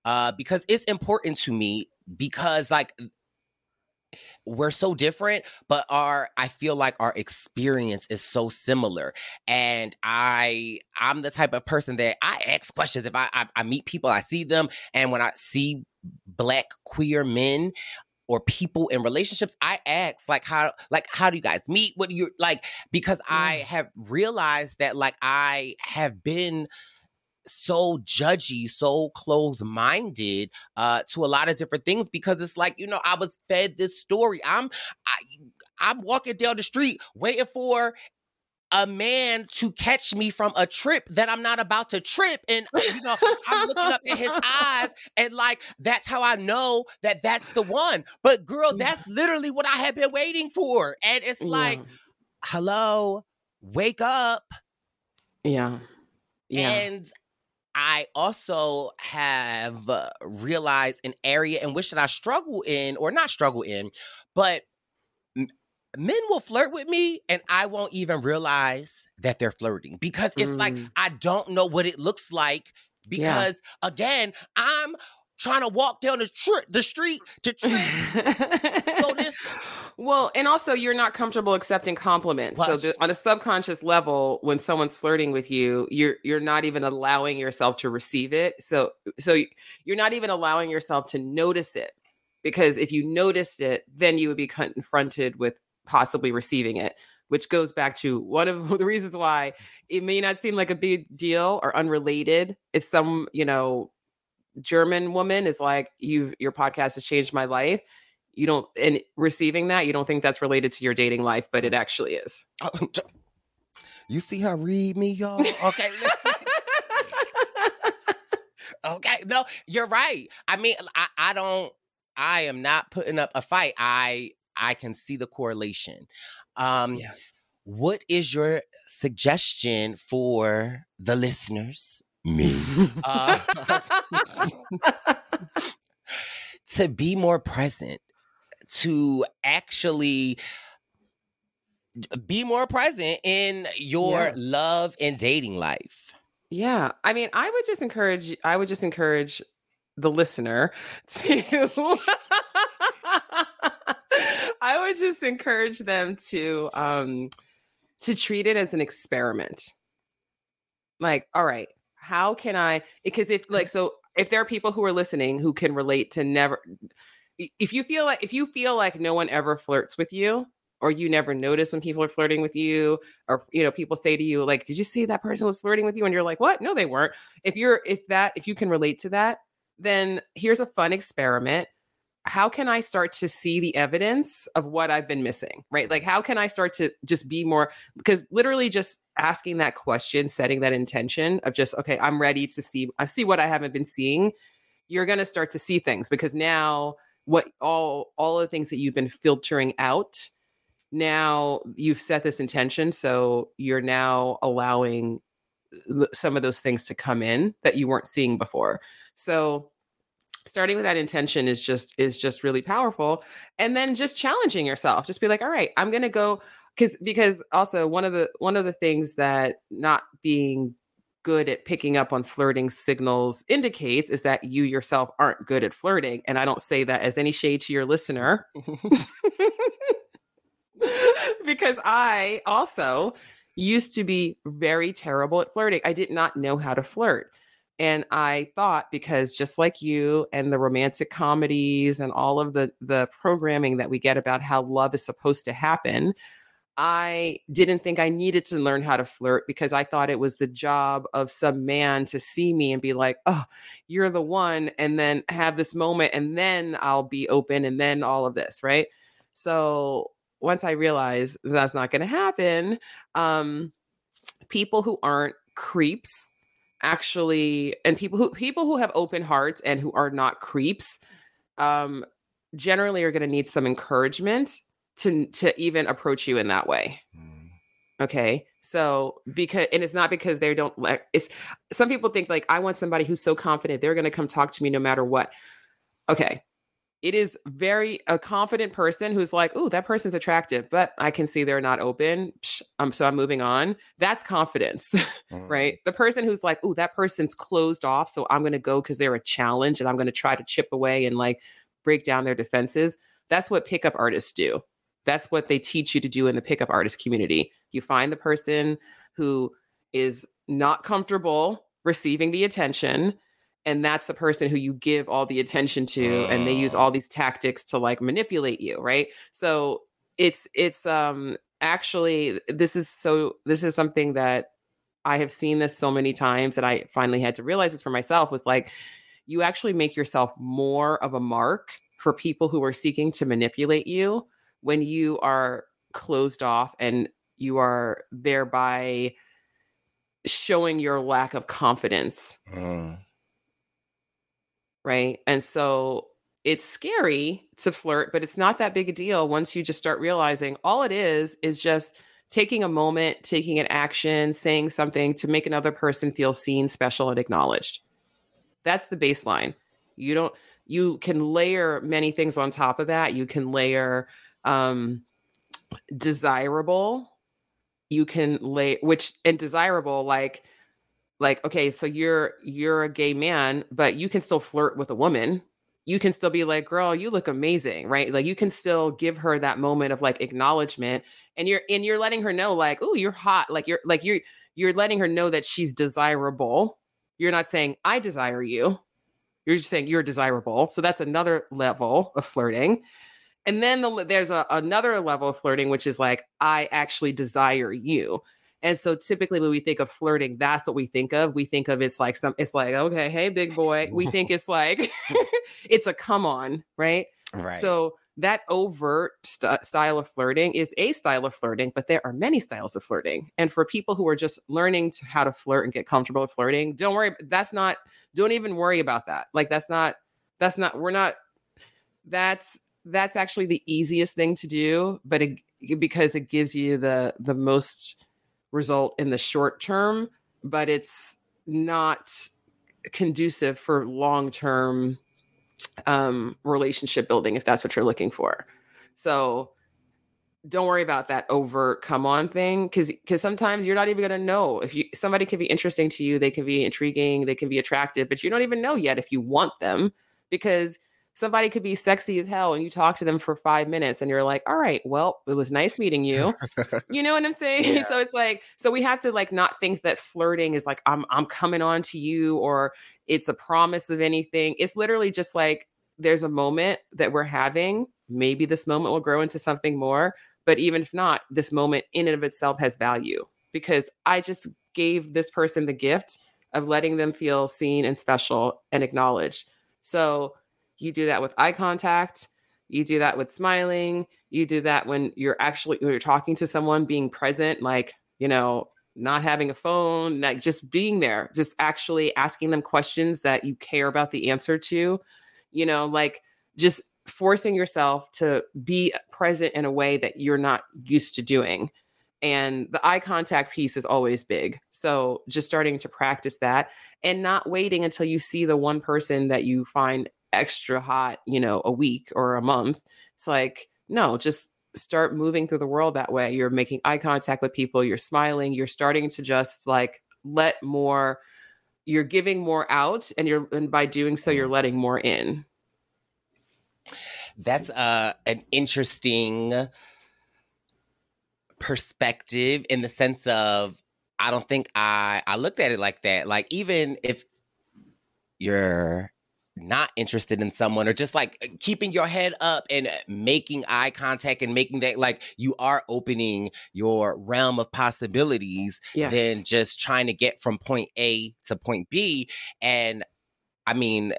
uh, because it's important to me because like we're so different but our i feel like our experience is so similar. And i i'm the type of person that i ask questions. If i i, I meet people i see them and when i see black queer men or people in relationships i ask like how like how do you guys meet? What do you like because mm. i have realized that like i have been so judgy, so close minded uh, to a lot of different things because it's like you know I was fed this story. I'm I, I'm walking down the street waiting for a man to catch me from a trip that I'm not about to trip. And, uh, you know, I'm looking up in his eyes and like, that's how I know that that's the one. But girl, that's literally what I have been waiting for. And it's like, yeah. hello, wake up. Yeah. Yeah. And I also have uh, realized an area in which that I struggle in, or not struggle in, but men will flirt with me and I won't even realize that they're flirting because it's mm. like I don't know what it looks like because yeah. again, I'm trying to walk down the, tr- the street to trip. so this- well, and also you're not comfortable accepting compliments. So the, on a subconscious level, when someone's flirting with you, you're you're not even allowing yourself to receive it. So so you're not even allowing yourself to notice it because if you noticed it, then you would be confronted with possibly receiving it. Which goes back to one of the reasons why it may not seem like a big deal or unrelated if some, you know, German woman is like, you your podcast has changed my life. You don't and receiving that, you don't think that's related to your dating life, but it actually is. Oh, you see her read me, y'all? Okay. Okay, no, you're right. I mean, I, I don't. I am not putting up a fight. I I can see the correlation. Um, yeah. What is your suggestion for the listeners? Me. Uh, to be more present, to actually be more present in your yeah. love and dating life. Yeah. I mean, I would just encourage I would just encourage the listener to I would just encourage them to um to treat it as an experiment. Like, all right, how can I because if like so if there are people who are listening who can relate to never if you feel like if you feel like no one ever flirts with you or you never notice when people are flirting with you or you know people say to you like did you see that person was flirting with you? and you're like what? No they weren't. If you're if that if you can relate to that then here's a fun experiment how can I start to see the evidence of what I've been missing? Right? Like, how can I start to just be more? Because literally, just asking that question, setting that intention of just, okay, I'm ready to see, I see what I haven't been seeing. You're going to start to see things because now, what all all the things that you've been filtering out, now you've set this intention, so you're now allowing uh, some of those things to come in that you weren't seeing before. So starting with that intention is just is just really powerful and then just challenging yourself just be like all right i'm going to go because because also one of the one of the things that not being good at picking up on flirting signals indicates is that you yourself aren't good at flirting and i don't say that as any shade to your listener. Because i also used to be very terrible at flirting. I did not know how to flirt and i thought because just like you and the romantic comedies and all of the the programming that we get about how love is supposed to happen i didn't think i needed to learn how to flirt because i thought it was the job of some man to see me and be like oh you're the one and then have this moment and then i'll be open and then all of this right? So once i realized that's not going to happen um people who aren't creeps actually and people who people who have open hearts and who are not creeps um generally are going to need some encouragement to to even approach you in that way. Mm. okay? So because and it's not because they don't like it's some people think like i want somebody who's so confident they're going to come talk to me no matter what. Okay it is very a confident person who's like, oh, that person's attractive, but I can see they're not open. Um, so I'm moving on. That's confidence, mm. right? The person who's like, oh, that person's closed off. So I'm going to go because they're a challenge and I'm going to try to chip away and like break down their defenses. That's what pickup artists do. That's what they teach you to do in the pickup artist community. You find the person who is not comfortable receiving the attention and that's the person who you give all the attention to and they use all these tactics to like manipulate you right? So it's it's um actually this is so this is something that i have seen this so many times that i finally had to realize this for myself was like you actually make yourself more of a mark for people who are seeking to manipulate you when you are closed off and you are thereby showing your lack of confidence. Uh right? And so it's scary to flirt, but it's not that big a deal once you just start realizing all it is is just taking a moment, taking an action, saying something to make another person feel seen, special, and acknowledged. That's the baseline. You don't, you can layer many things on top of that. You can layer um, desirable. You can lay, which, and desirable, like, like okay so you're you're a gay man but you can still flirt with a woman. You can still be like girl you look amazing right? Like you can still give her that moment of like acknowledgement and you're and you're letting her know like oh you're hot like you're like you're you're letting her know that she's desirable. You're not saying i desire you you're just saying you're desirable so that's another level of flirting. And then the, there's a, another level of flirting which is like i actually desire you and so typically when we think of flirting, that's what we think of. We think of it's like some it's like, okay, hey big boy. We think it's like it's a come on, right? Right. So that overt st- style of flirting is a style of flirting, but there are many styles of flirting. And for people who are just learning to how to flirt and get comfortable with flirting, don't worry. That's not, don't even worry about that. Like, that's not, that's not, we're not, that's, that's actually the easiest thing to do, but it, because it gives you the, the most result in the short term, but it's not conducive for long term um, relationship building if that's what you're looking for. So don't worry about that overt come on thing because because sometimes you're not even going to know if you somebody can be interesting to you they can be intriguing they can be attractive but you don't even know yet if you want them because somebody could be sexy as hell and you talk to them for five minutes and you're like all right well it was nice meeting you. You know what i'm saying? Yeah. so it's like so we have to like not think that flirting is like i'm i'm coming on to you or it's a promise of anything. It's literally just like there's a moment that we're having. Maybe this moment will grow into something more but even if not this moment in and of itself has value because i just gave this person the gift of letting them feel seen and special and acknowledged. So you do that with eye contact. You do that with smiling. You do that when you're actually when you're talking to someone, being present, like, you know, not having a phone, like just being there, just actually asking them questions that you care about the answer to, you know, like just forcing yourself to be present in a way that you're not used to doing. And the eye contact piece is always big. So just starting to practice that and not waiting until you see the one person that you find extra hot, you know, a week or a month. It's like, no, just start moving through the world that way. You're making eye contact with people, you're smiling, you're starting to just like let more you're giving more out and you're and by doing so you're mm. letting more in. That's uh an interesting perspective in the sense of I don't think I I looked at it like that. Like even if you're not interested in someone or just like uh, keeping your head up and uh, making eye contact and making that like you are opening your realm of possibilities yes. than just trying to get from point A to point B and I mean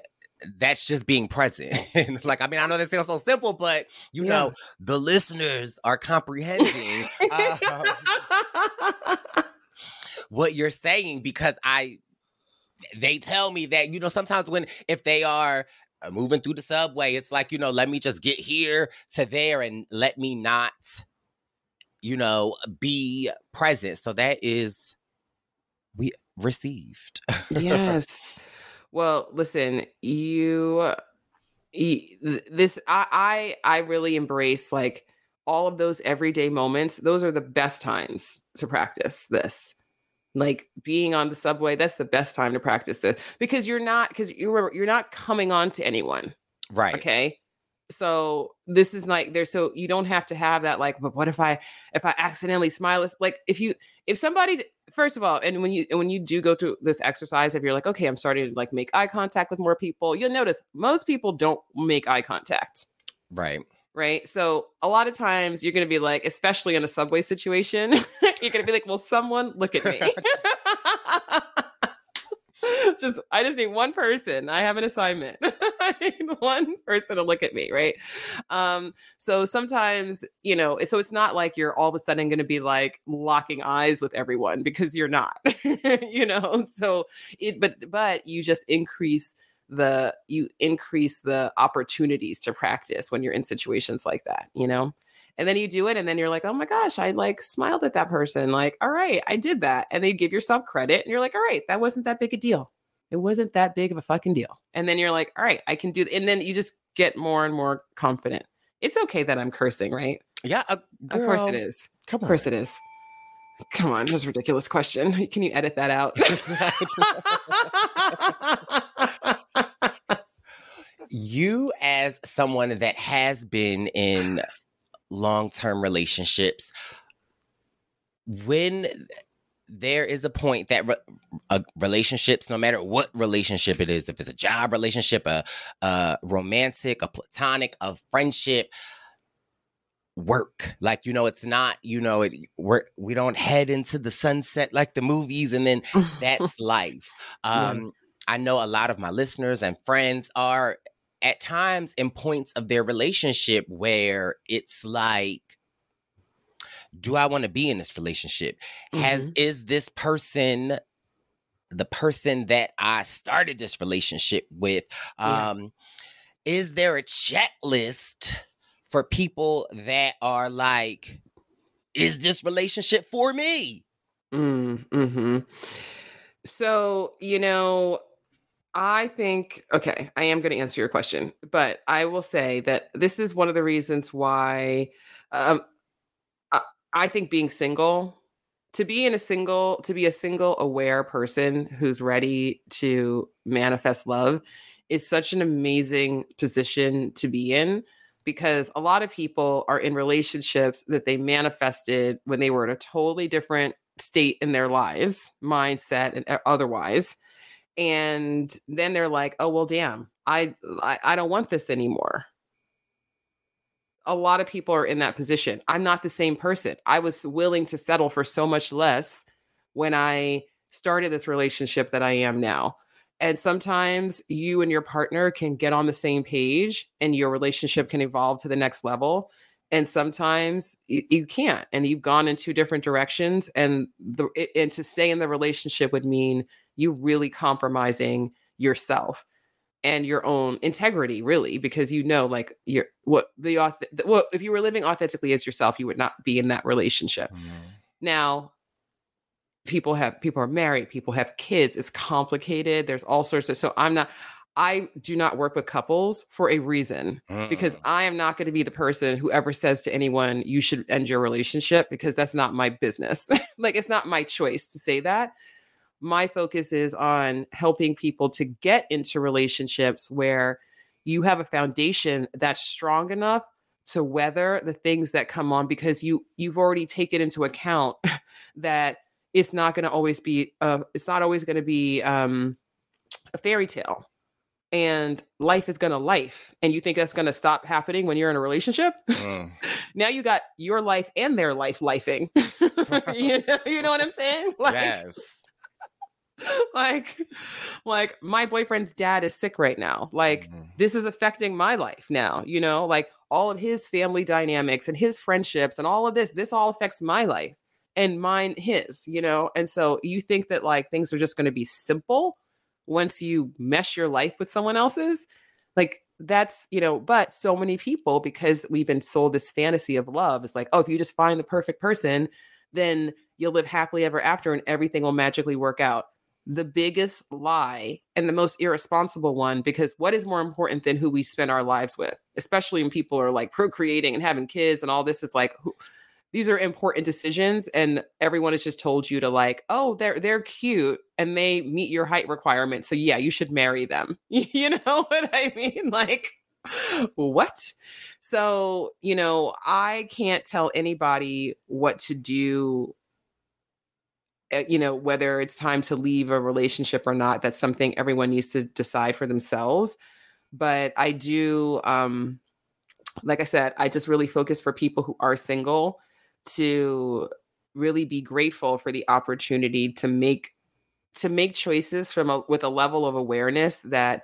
that's just being present. like, I mean, I know that sounds so simple, but you yeah. know, the listeners are comprehending uh, what you're saying because I they tell me that you know sometimes when if they are uh, moving through the subway it's like you know let me just get here to there and let me not you know be present. So that is we received. Yes. Well listen you, you this I, I i really embrace like all of those everyday moments. Those are the best times to practice this like being on the subway that's the best time to practice this because you're not because you're you're not coming on to anyone right. okay? So this is like there's so you don't have to have that like but what if i if i accidentally smile? Like if you if somebody first of all and when you when you do go through this exercise if you're like okay i'm starting to like make eye contact with more people you'll notice most people don't make eye contact. Right. Right? So a lot of times you're going to be like, especially in a subway situation, you're to be like, "Well, someone look at me?" just I just need one person. I have an assignment. I need one person to look at me, right? Um, so sometimes, you know, so it's not like you're all of a sudden to be like locking eyes with everyone because you're not, you know. So it, but but you just increase the you increase the opportunities to practice when you're in situations like that, you know? And then you do it and then you're like, "Oh my gosh, I like smiled at that person." Like, "All right, I did that." And then you give yourself credit and you're like, "All right, that wasn't that big a deal." It wasn't that big of a fucking deal. And then you're like, "All right, I can do th-. and then you just get more and more confident. It's okay that I'm cursing, right? Yeah, uh, of course it is. Come on. Of course it is. Come on, that's a ridiculous question. Can you edit that out? you as someone that has been in long-term relationships when there is a point that re- uh, relationships no matter what relationship it is if it's a job relationship a, a romantic a platonic a friendship work like you know it's not you know it we're we don't head into the sunset like the movies and then that's life um yeah. i know a lot of my listeners and friends are at times in points of their relationship where it's like do I want to be in this relationship? Mm-hmm. Has is this person the person that I started this relationship with? Um. Is there a checklist for people that are like, is this relationship for me? Mm, hmm So, you know, I think, okay, I am going to answer your question, but I will say that this is one of the reasons why um, I, I think being single to be in a single to be a single aware person who's ready to manifest love is such an amazing position to be in because a lot of people are in relationships that they manifested when they were in a totally different state in their lives, mindset and otherwise. And then they're like, "Oh, well damn. I I, I don't want this anymore." a lot of people are in that position. I'm not the same person. I was willing to settle for so much less when I started this relationship that I am now. And sometimes you and your partner can get on the same page and your relationship can evolve to the next level. And sometimes you, can't, and you've gone in two different directions. And the and to stay in the relationship would mean you really compromising yourself and your own integrity really because you know like you're what the auth- well if you were living authentically as yourself you would not be in that relationship mm-hmm. now people have people are married people have kids it's complicated there's all sorts of so i'm not i do not work with couples for a reason mm. because i am not going to be the person who ever says to anyone you should end your relationship because that's not my business like it's not my choice to say that my focus is on helping people to get into relationships where you have a foundation that's strong enough to weather the things that come on because you you've already taken into account that it's not going to always be uh, it's not always going to be um, a fairy tale. And life is going to life and you think that's going to stop happening when you're in a relationship? Mm. now you got your life and their life lifing. You, know, you know what i'm saying? Like, yes like like my boyfriend's dad is sick right now. Like mm-hmm. this is affecting my life now you know? Like all of his family dynamics and his friendships and all of this this all affects my life and mine his you know? And so you think that like things are just going to be simple once you mesh your life with someone else's? Like that's you know but so many people because we've been sold this fantasy of love it's like oh if you just find the perfect person then you'll live happily ever after and everything will magically work out the biggest lie and the most irresponsible one because what is more important than who we spend our lives with especially when people are like procreating and having kids and all this is like these are important decisions and everyone has just told you to like oh they're they're cute and they meet your height requirements so yeah you should marry them. You know what i mean? Like what? So you know i can't tell anybody what to do you know whether it's time to leave a relationship or not that's something everyone needs to decide for themselves. But i do um like i said i just really focus for people who are single to really be grateful for the opportunity to make to make choices from a with a level of awareness that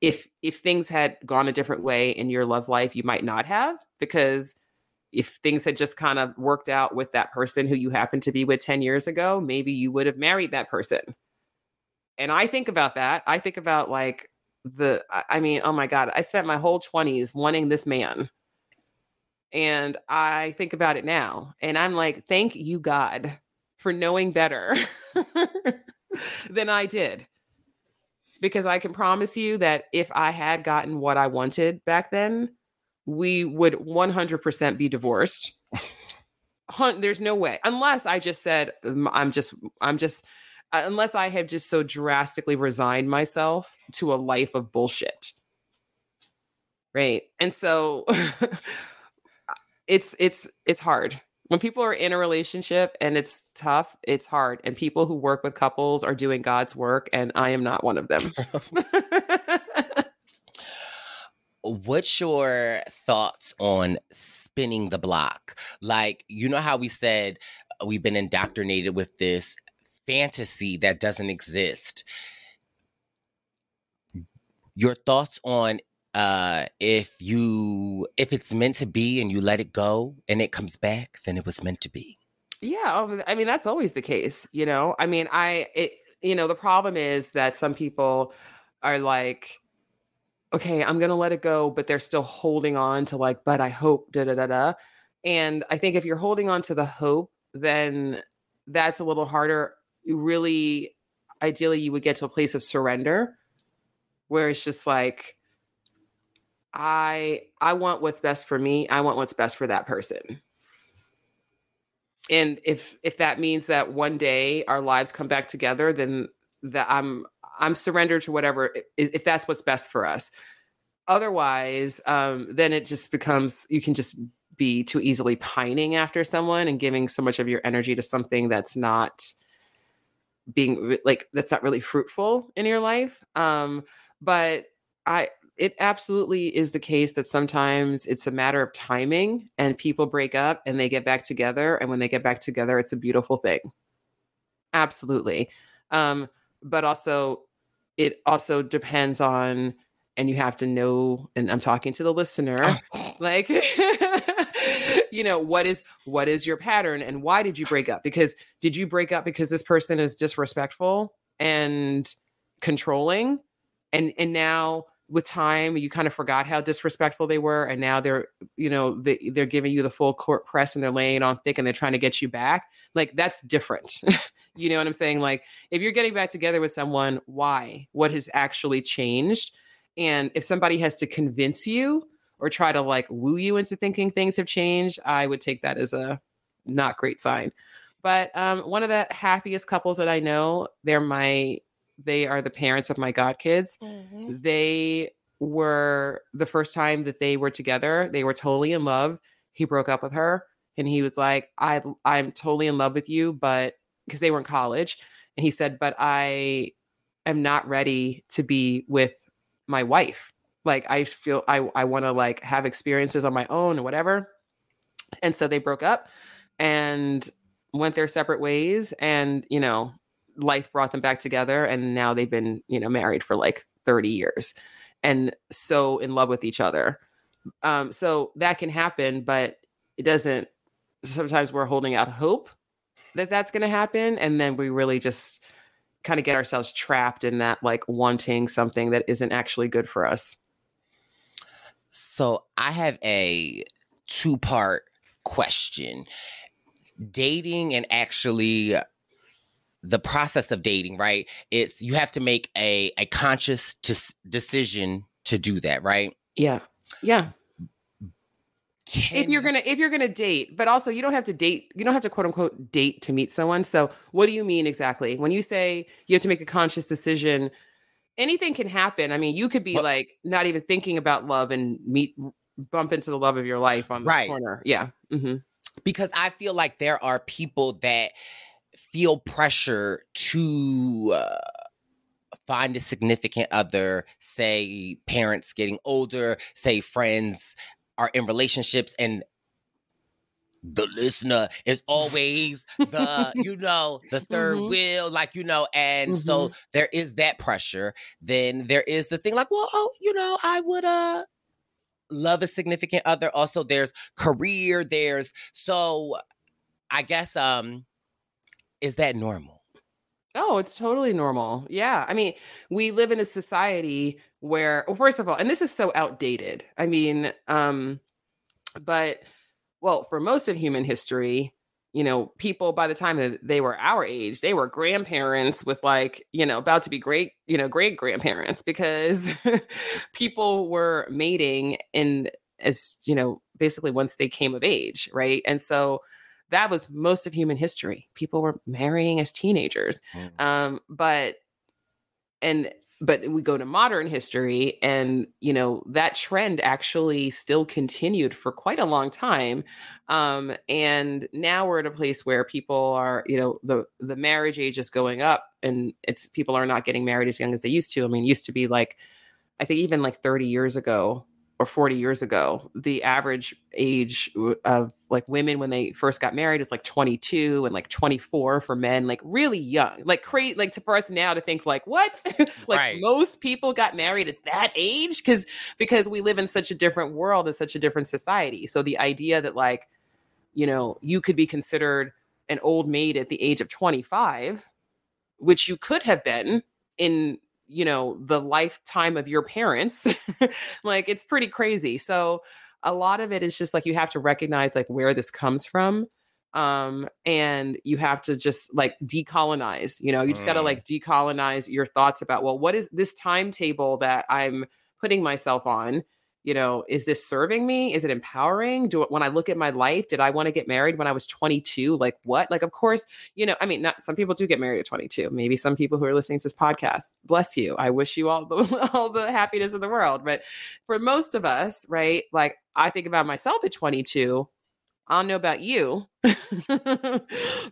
if if things had gone a different way in your love life you might not have because if things had just kind of worked out with that person who you happened to be with 10 years ago, maybe you would have married that person. And I think about that. I think about like the, I mean, oh my God, I spent my whole 20s wanting this man. And I think about it now and I'm like, thank you, God, for knowing better than I did. Because I can promise you that if I had gotten what I wanted back then, we would 100% be divorced. There's no way, unless I just said, I'm just, I'm just, uh, unless I have just so drastically resigned myself to a life of bullshit. Right. And so it's, it's, it's hard. When people are in a relationship and it's tough, it's hard. And people who work with couples are doing God's work, and I am not one of them. what's your thoughts on spinning the block? Like, you know how we said uh, we've been indoctrinated with this fantasy that doesn't exist. Your thoughts on uh if you if it's meant to be and you let it go and it comes back then it was meant to be yeah um, i mean that's always the case you know i mean i it you know the problem is that some people are like okay i'm gonna let it go but they're still holding on to like but i hope da da da da. And i think if you're holding on to the hope then that's a little harder. Really ideally you would get to a place of surrender where it's just like i i want what's best for me. I want what's best for that person. And if if that means that one day our lives come back together then that i'm i'm surrendered to whatever if that's what's best for us. Otherwise um then it just becomes you can just be too easily pining after someone and giving so much of your energy to something that's not being like that's not really fruitful in your life. Um but i it absolutely is the case that sometimes it's a matter of timing and people break up and they get back together. And when they get back together it's a beautiful thing. Absolutely. Um but also it also depends on and you have to know and i'm talking to the listener oh. like you know what is what is your pattern and why did you break up? Because did you break up because this person is disrespectful and controlling? And and now with time you kind of forgot how disrespectful they were and now they're you know they, they're giving you the full court press and they're laying on thick and they're trying to get you back? Like that's different you know what i'm saying like if you're getting back together with someone why what has actually changed and if somebody has to convince you or try to like woo you into thinking things have changed, I would take that as a not great sign. But um, one of the happiest couples that I know, they're my, they are the parents of my god kids. Mm-hmm. They were the first time that they were together. They were totally in love. He broke up with her, and he was like, "I, I'm totally in love with you," but because they were in college, and he said, "But I am not ready to be with my wife." like I feel I I want to like have experiences on my own or whatever. And so they broke up and went their separate ways and you know life brought them back together and now they've been you know married for like 30 years and so in love with each other um so that can happen but it doesn't sometimes we're holding out hope that that's going to happen and then we really just kind of get ourselves trapped in that like wanting something that isn't actually good for us so I have a two part question. Dating and actually the process of dating, right? It's you have to make a a conscious t- decision to do that, right? Yeah. Yeah. Can if you're gonna if you're gonna date, but also you don't have to date, you don't have to quote unquote date to meet someone. So what do you mean exactly? When you say you have to make a conscious decision, anything can happen. I mean, you could be well, like not even thinking about love and meet bump into the love of your life on the right. corner. Yeah. Mm-hmm. Because I feel like there are people that feel pressure to uh, find a significant other, say parents getting older, say friends are in relationships and the listener is always the you know the 3rd mm-hmm. wheel like you know and mm-hmm. so there is that pressure then there is the thing like well oh you know i would uh love a significant other also there's career there's so i guess um is that normal Oh, it's totally normal. Yeah. I mean, we live in a society where, well, first of all, and this is so outdated. I mean, um, but well, for most of human history, you know, people by the time that they were our age, they were grandparents with like, you know, about to be great, you know, great grandparents because people were mating in as, you know, basically once they came of age, right? And so that was most of human history. People were marrying as teenagers. Mm. Um, but and but we go to modern history and you know that trend actually still continued for quite a long time um, and now we're at a place where people are you know the the marriage age is going up and it's people are not getting married as young as they used to i mean used to be like i think even like 30 years ago or 40 years ago, the average age of like women when they first got married is like 22 and like 24 for men, like really young, like crazy. Like to for us now to think like what, like right. most people got married at that age because because we live in such a different world and such a different society. So the idea that like you know you could be considered an old maid at the age of 25, which you could have been in you know the lifetime of your parents like it's pretty crazy so a lot of it is just like you have to recognize like where this comes from um and you have to just like decolonize you know you just mm. got to like decolonize your thoughts about well what is this timetable that i'm putting myself on you know, is this serving me? Is it empowering? Do when I look at my life, did I want to get married when I was 22? Like what? Like, of course, you know, I mean, not some people do get married at 22. Maybe some people who are listening to this podcast, bless you. I wish you all the all the happiness in the world. But for most of us, right? Like I think about myself at 22. I don't know about you,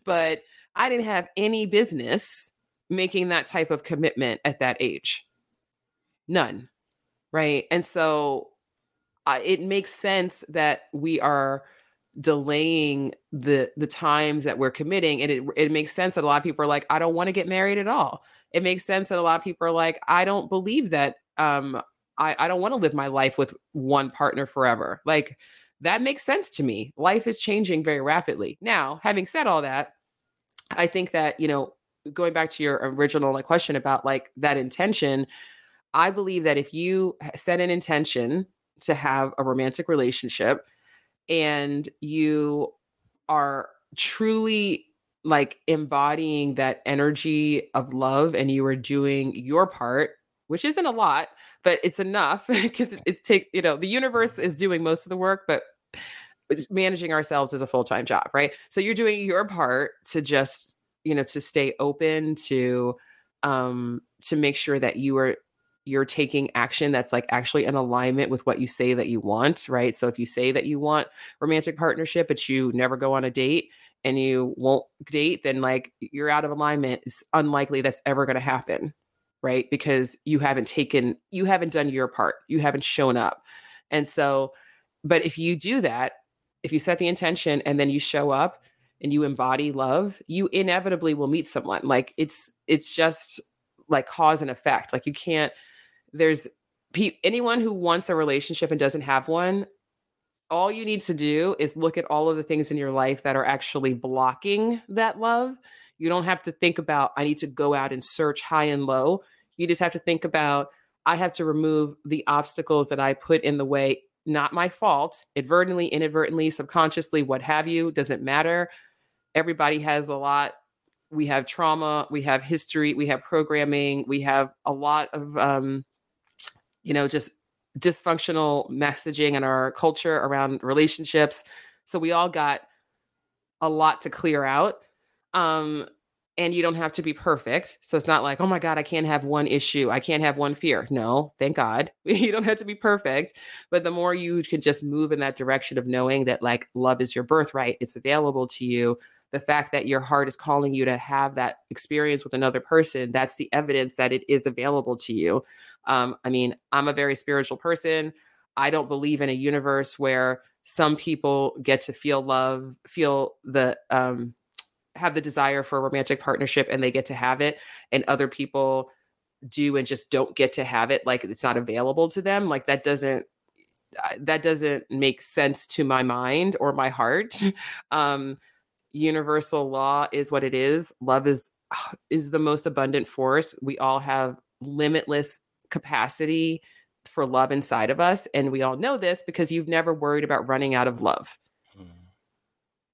but I didn't have any business making that type of commitment at that age. None. Right. And so it makes sense that we are delaying the the times that we're committing and it it makes sense that a lot of people are like I don't want to get married at all. It makes sense that a lot of people are like I don't believe that um I I don't want to live my life with one partner forever. Like that makes sense to me. Life is changing very rapidly. Now, having said all that, I think that, you know, going back to your original like question about like that intention, I believe that if you set an intention to have a romantic relationship and you are truly like embodying that energy of love and you are doing your part which isn't a lot but it's enough because it, it take you know the universe is doing most of the work but managing ourselves is a full-time job right? So you're doing your part to just you know to stay open to um to make sure that you are you're taking action that's like actually in alignment with what you say that you want, right? So if you say that you want romantic partnership, but you never go on a date and you won't date, then like you're out of alignment. It's unlikely that's ever going to happen, right? Because you haven't taken, you haven't done your part, you haven't shown up. And so, but if you do that, if you set the intention and then you show up and you embody love, you inevitably will meet someone. Like it's, it's just like cause and effect. Like you can't, there's pe- anyone who wants a relationship and doesn't have one all you need to do is look at all of the things in your life that are actually blocking that love. You don't have to think about i need to go out and search high and low. You just have to think about i have to remove the obstacles that i put in the way. Not my fault advertently inadvertently subconsciously what have you doesn't matter. Everybody has a lot. We have trauma we have history we have programming we have a lot of um, you know, just dysfunctional messaging in our culture around relationships. So we all got a lot to clear out. Um, and you don't have to be perfect. So it's not like, oh my God, I can't have one issue. I can't have one fear. No, thank God. you don't have to be perfect. But the more you can just move in that direction of knowing that like love is your birthright, it's available to you, the fact that your heart is calling you to have that experience with another person, that's the evidence that it is available to you. Um, I mean, I'm a very spiritual person. I don't believe in a universe where some people get to feel love, feel the, um, have the desire for a romantic partnership and they get to have it, and other people do and just don't get to have it. Like it's not available to them. Like that doesn't, that doesn't make sense to my mind or my heart. um, universal law is what it is. Love is is the most abundant force. We all have limitless capacity for love inside of us and we all know this because you've never worried about running out of love. Hmm.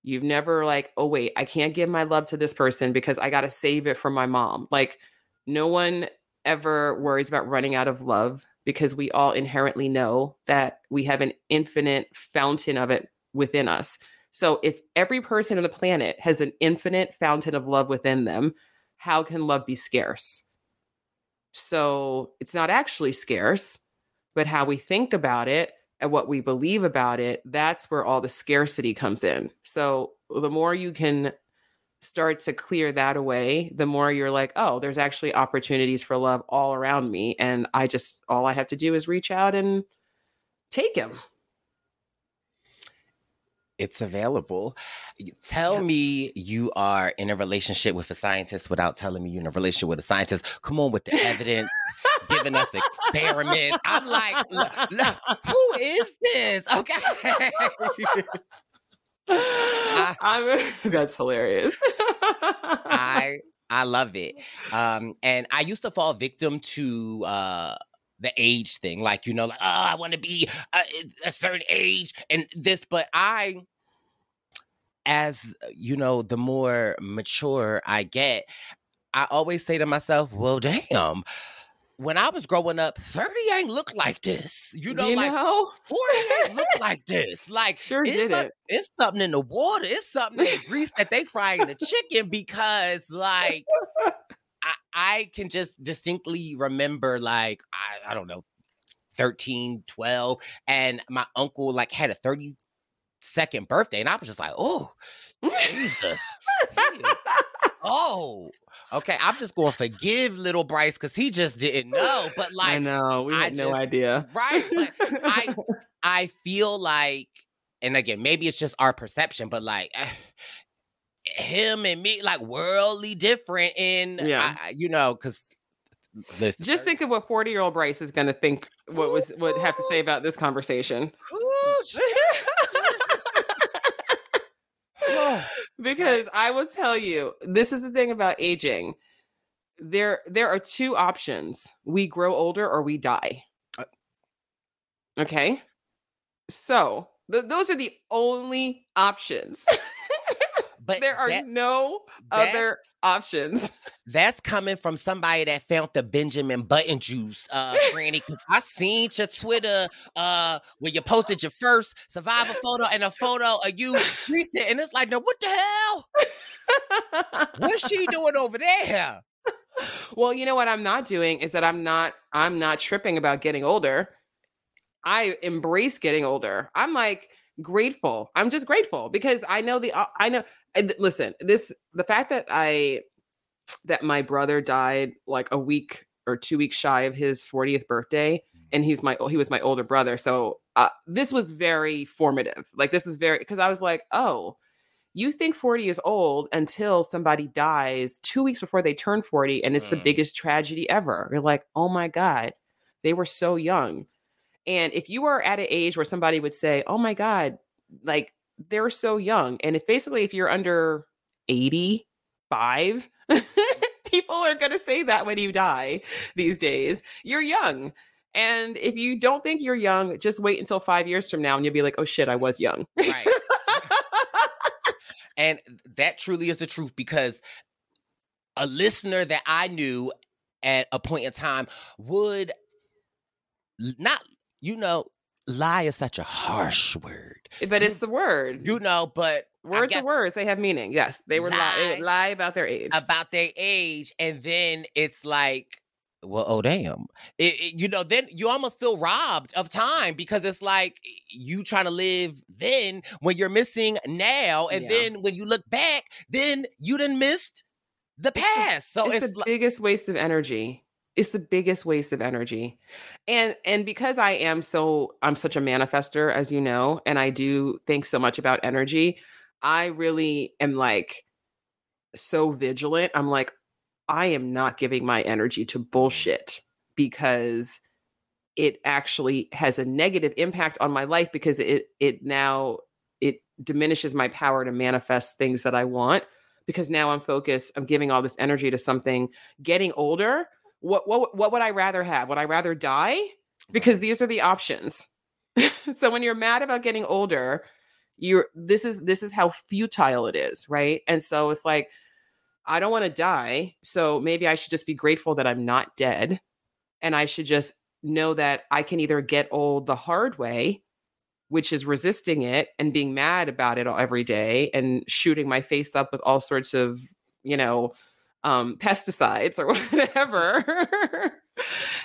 You've never like, "Oh wait, I can't give my love to this person because I got to save it for my mom." Like no one ever worries about running out of love because we all inherently know that we have an infinite fountain of it within us. So if every person on the planet has an infinite fountain of love within them, how can love be scarce? So it's not actually scarce, but how we think about it and what we believe about it, that's where all the scarcity comes in. So the more you can start to clear that away, the more you're like, oh, there's actually opportunities for love all around me. And I just, all I have to do is reach out and take him. It's available. Tell yes. me you are in a relationship with a scientist without telling me you're in a relationship with a scientist. Come on with the evidence, giving us experiments. I'm like, look, look, who is this? Okay. I, that's hilarious. I I love it. Um, and I used to fall victim to uh the age thing, like you know, like oh, I want to be uh, a, a certain age and this, but I as uh, you know, the more mature I get, I always say to myself, well, damn, when I was growing up, 30 ain't look like this. You know, you like know? 40 ain't look like this. Like sure it's, did it. it's something in the water. It's something in the grease that they fry in the chicken because like I, I can just distinctly remember like I, I don't know 13, 12 and my uncle like had a 30 second birthday and I was just like, "Oh, Jesus." oh, okay. I'm just going to forgive little Brice because he just didn't know. But like, I know we had no idea, right? But I, I feel like, and again, maybe it's just our perception, but like. Him and me like worldly different and yeah I, you know because Listen, just think of what 40 year old brice is going to think what was would have to say about this conversation because I will tell you, this is the thing about aging. There, there are two options: we grow older or we die. Uh okay, so th- those are the only options. but there are that, no that, other options. That's coming from somebody that found the Benjamin Button juice, uh, Franny. I seen your Twitter uh where you posted your first survivor photo and a photo of you recent, and it's like, no, what the hell? What's she doing over there? Well, you know what I'm not doing is that I'm not I'm not tripping about getting older. I embrace getting older. I'm like grateful. I'm just grateful because I know the I know and listen, this the fact that I that my brother died like a week or two weeks shy of his 40th birthday mm. and he's my he was my older brother so uh, this was very formative like this is very because i was like oh you think 40 is old until somebody dies two weeks before they turn 40 and it's mm. the biggest tragedy ever you're like oh my god they were so young and if you are at an age where somebody would say oh my god like they're so young. And if basically if you're under 85, people are going to say that when you die these days. You're young. And if you don't think you're young, just wait until five years from now and you'll be like, oh shit, I was young. Right. and that truly is the truth because a listener that I knew at a point in time would not, you know, lie is such a harsh word. But it's the word. You know, but words are words. They have meaning. Yes. They were lie, lie, they would lie about their age. About their age. And then it's like, well, oh damn. It, it, you know, then you almost feel robbed of time because it's like you trying to live then when you're missing now. And yeah. then when you look back, then you didn't missed the past. So it's, it's the like, biggest waste of energy it's the biggest waste of energy. And and because i am so i'm such a manifester as you know and i do think so much about energy i really am like so vigilant. I'm like i am not giving my energy to bullshit because it actually has a negative impact on my life because it it now it diminishes my power to manifest things that i want because now i'm focused i'm giving all this energy to something. Getting older what what what would I rather have? Would I rather die? Because these are the options. so when you're mad about getting older, you're this is this is how futile it is, right? And so it's like I don't want to die, so maybe I should just be grateful that I'm not dead and I should just know that I can either get old the hard way, which is resisting it and being mad about it every day and shooting my face up with all sorts of, you know, um, pesticides or whatever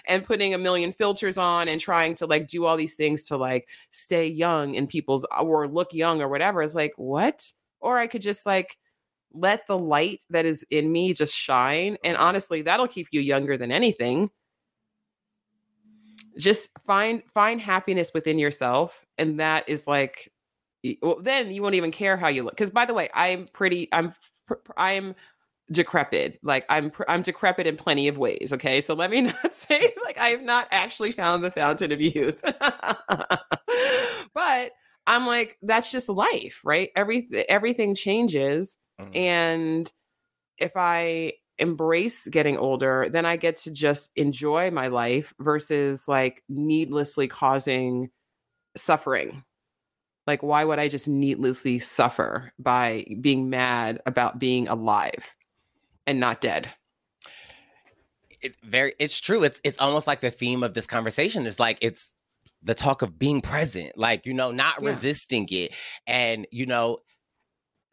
and putting a million filters on and trying to like do all these things to like stay young in people's or look young or whatever is like what? Or i could just like let the light that is in me just shine and honestly that'll keep you younger than anything. Just find find happiness within yourself and that is like well, then you won't even care how you look because by the way i'm pretty i'm i'm decrepit like i'm i'm decrepit in plenty of ways okay so let me not say like i have not actually found the fountain of youth but i'm like that's just life right every everything changes mm-hmm. and if i embrace getting older, then I get to just enjoy my life versus like needlessly causing suffering. Like, why would I just needlessly suffer by being mad about being alive and not dead? It very it's true. It's it's almost like the theme of this conversation is like it's the talk of being present, like, you know, not yeah. resisting it. And, you know,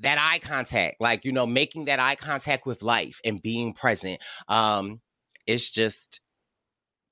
that eye contact, like, you know, making that eye contact with life and being present. Um, it's just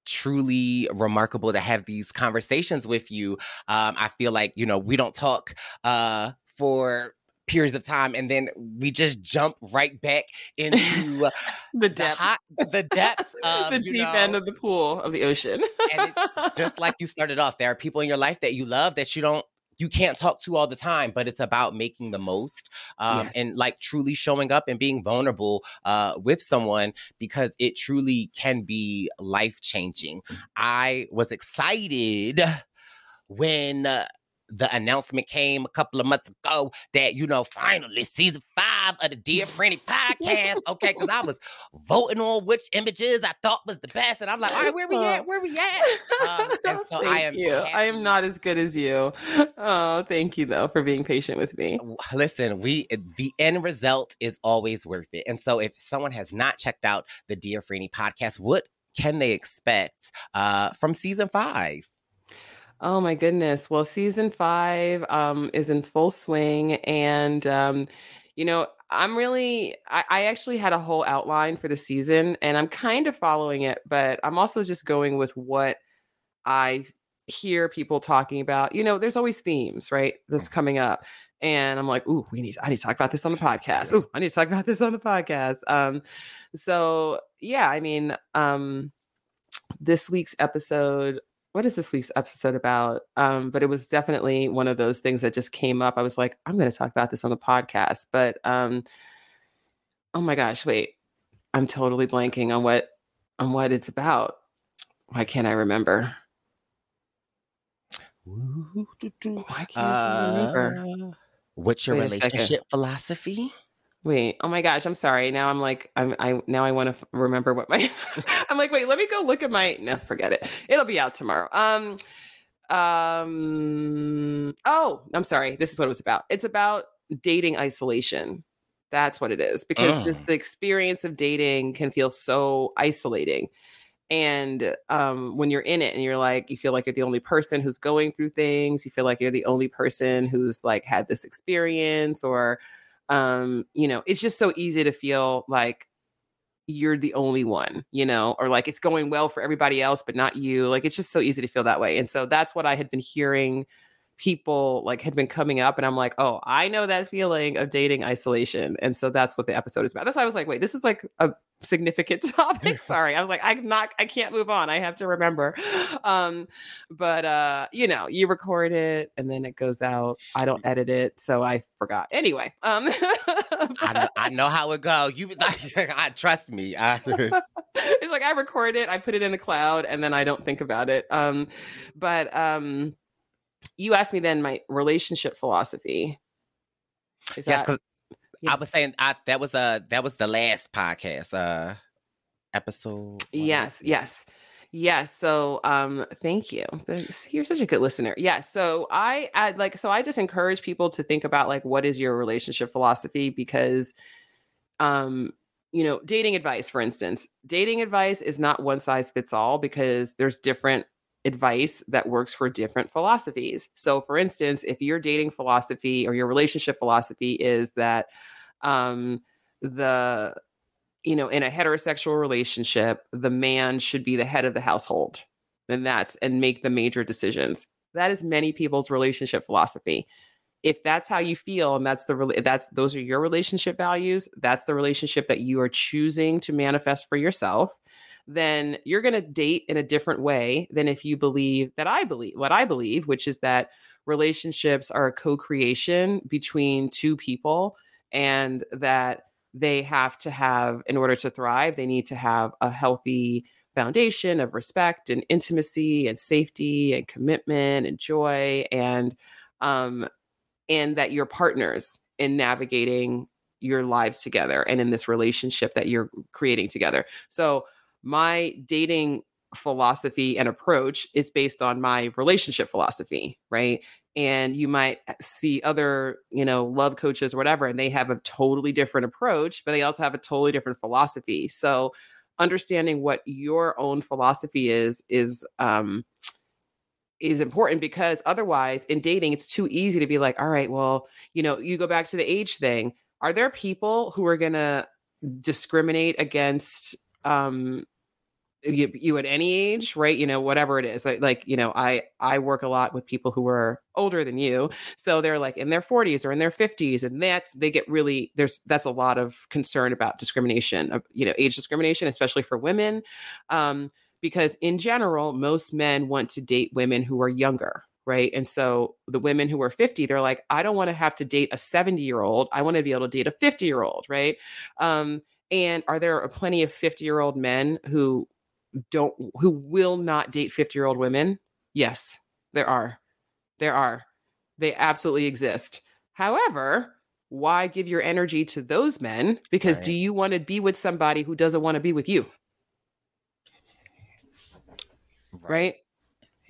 truly remarkable to have these conversations with you. Um, I feel like, you know, we don't talk uh for periods of time and then we just jump right back into the depths the, hot, the depths of, the deep know, end of the pool of the ocean and it, just like you started off there are people in your life that you love that you don't you can't talk to all the time, but it's about making the most um, yes. and like truly showing up and being vulnerable uh, with someone because it truly can be life changing. I was excited when. Uh, the announcement came a couple of months ago that you know finally season five of the Dear Franny podcast. Okay, because I was voting on which images I thought was the best, and I'm like, all right, where we at? Where we at? Um, and so I am. You. I am not as good as you. Oh, thank you though for being patient with me. Listen, we the end result is always worth it, and so if someone has not checked out the Dear Franny podcast, what can they expect uh, from season five? Oh my goodness. Well, season five um, is in full swing. And, um, you know, I'm really, I, I actually had a whole outline for the season and I'm kind of following it, but I'm also just going with what I hear people talking about. You know, there's always themes, right? That's mm. coming up. And I'm like, ooh, we need, I need to talk about this on the podcast. Ooh, I need to talk about this on the podcast. Um, so yeah, I mean, um, this week's episode what is this week's episode about? Um, but it was definitely one of those things that just came up. I was like, I'm going to talk about this on the podcast. But um, oh my gosh, wait, I'm totally blanking on what on what it's about. Why can't I remember? Why can't uh, I remember? What's your wait relationship philosophy? Wait, oh my gosh, I'm sorry. Now I'm like, I'm I now I want to f- remember what my I'm like, wait, let me go look at my no, forget it. It'll be out tomorrow. Um um oh, I'm sorry. This is what it was about. It's about dating isolation. That's what it is. Because just the experience of dating can feel so isolating. And um, when you're in it and you're like, you feel like you're the only person who's going through things, you feel like you're the only person who's like had this experience or um, you know, it's just so easy to feel like you're the only one, you know, or like it's going well for everybody else, but not you. Like it's just so easy to feel that way. And so that's what I had been hearing people like had been coming up and I'm like, "Oh, I know that feeling of dating isolation." And so that's what the episode is about. That's why I was like, "Wait, this is like a significant topic." Sorry. I was like, "I'm not I can't move on. I have to remember." Um but uh, you know, you record it and then it goes out. I don't edit it, so I forgot. Anyway, um I, know, I know how it go. You like I trust me. I it's like I record it, I put it in the cloud and then I don't think about it. Um but um you asked me then my relationship philosophy. Is yes, because yeah. I was saying I, that was uh that was the last podcast uh episode. Yes, yes. Yes. So um thank you. You're such a good listener. Yes. So I add like so I just encourage people to think about like what is your relationship philosophy because um you know, dating advice for instance, dating advice is not one size fits all because there's different advice that works for different philosophies. So, for instance, if your dating philosophy or your relationship philosophy is that um, the you know in a heterosexual relationship the man should be the head of the household then that's and make the major decisions that is many people's relationship philosophy if that's how you feel and that's the that's those are your relationship values that's the relationship that you are choosing to manifest for yourself then you're going to date in a different way than if you believe that I believe what I believe, which is that relationships are a co creation between two people and that they have to have, in order to thrive, they need to have a healthy foundation of respect and intimacy and safety and commitment and joy and um and that you're partners in navigating your lives together and in this relationship that you're creating together. So my dating philosophy and approach is based on my relationship philosophy, right? And you might see other, you know, love coaches or whatever, and they have a totally different approach, but they also have a totally different philosophy. So understanding what your own philosophy is is um is important because otherwise in dating it's too easy to be like all right well you know you go back to the age thing are there people who are going to discriminate against um you, you, at any age right you know whatever it is like, like you know i i work a lot with people who are older than you so they're like in their 40s or in their 50s and that's they get really there's that's a lot of concern about discrimination of you know age discrimination especially for women um because in general most men want to date women who are younger right and so the women who are 50 they're like i don't want to have to date a 70 year old i want to be able to date a 50 year old right um and are there plenty of 50 year old men who don't who will not date 50 year old women yes there are there are they absolutely exist however why give your energy to those men because right. do you want to be with somebody who doesn't want to be with you right, right?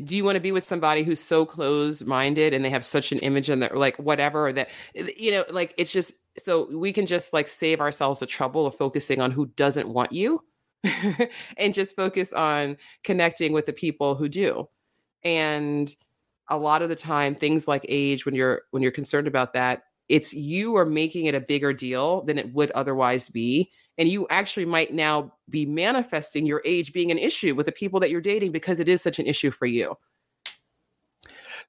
do you want to be with somebody who's so close minded and they have such an image and they're like whatever or that you know like it's just so we can just like save ourselves the trouble of focusing on who doesn't want you and just focus on connecting with the people who do. And a lot of the time things like age when you're when you're concerned about that, it's you are making it a bigger deal than it would otherwise be and you actually might now be manifesting your age being an issue with the people that you're dating because it is such an issue for you.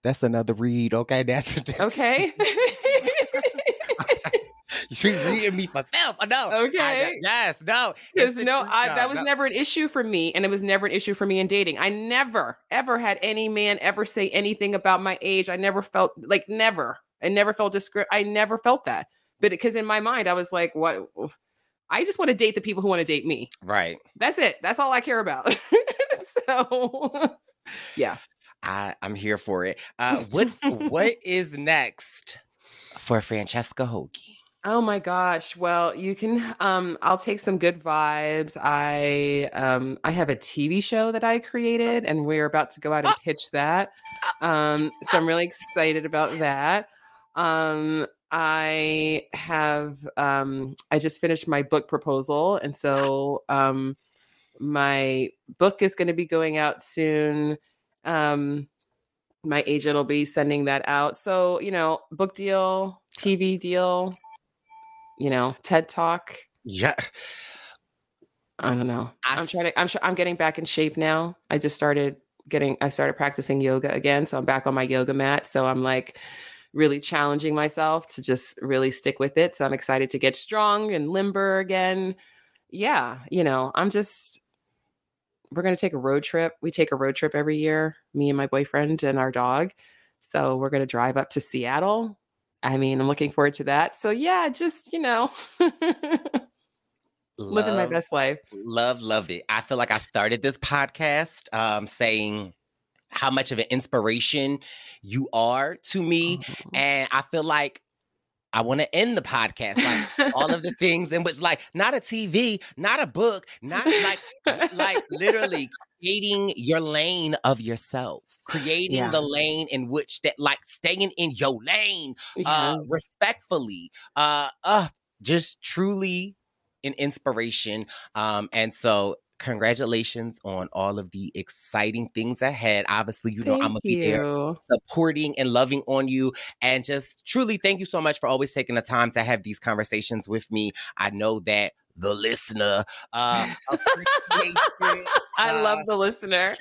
That's another read. Okay, that's okay. She's reading me for self. No. Okay. I, yes. No. Because no, I, that was no. never an issue for me, and it was never an issue for me in dating. I never, ever had any man ever say anything about my age. I never felt like never. I never felt discre- I never felt that. But because in my mind, I was like, what? I just want to date the people who want to date me. Right. That's it. That's all I care about. so, yeah. I, I'm here for it. Uh, what What is next for Francesca Hogi? Oh my gosh. Well, you can um I'll take some good vibes. I um I have a TV show that I created and we're about to go out and pitch that. Um so I'm really excited about that. Um I have um I just finished my book proposal and so um my book is going to be going out soon. Um my agent will be sending that out. So, you know, book deal, TV deal, you know, TED Talk. Yeah. I don't know. I am trying to. I'm sure I'm getting back in shape now. I just started getting. I started practicing yoga again, so I'm back on my yoga mat. So I'm like really challenging myself to just really stick with it. So I'm excited to get strong and limber again. Yeah, you know, I'm just. We're gonna take a road trip. We take a road trip every year. Me and my boyfriend and our dog. So we're gonna drive up to Seattle I mean, I'm looking forward to that. So yeah, just, you know, living my best life. Love, love it. I feel like I started this podcast um, saying how much of an inspiration you are to me. Oh. And I feel like I want to end the podcast like all of the things in which like not a TV, not a book, not like like literally creating your lane of yourself, creating yeah. the lane in which that like staying in your lane, uh, yes. uh, respectfully, uh, uh, just truly an inspiration. Um, and so congratulations on all of the exciting things ahead. Obviously, you know thank I'm gonna be there supporting and loving on you. And just truly thank you so much for always taking the time to have these conversations with me. I know that the listener. Uh, I love uh, the listener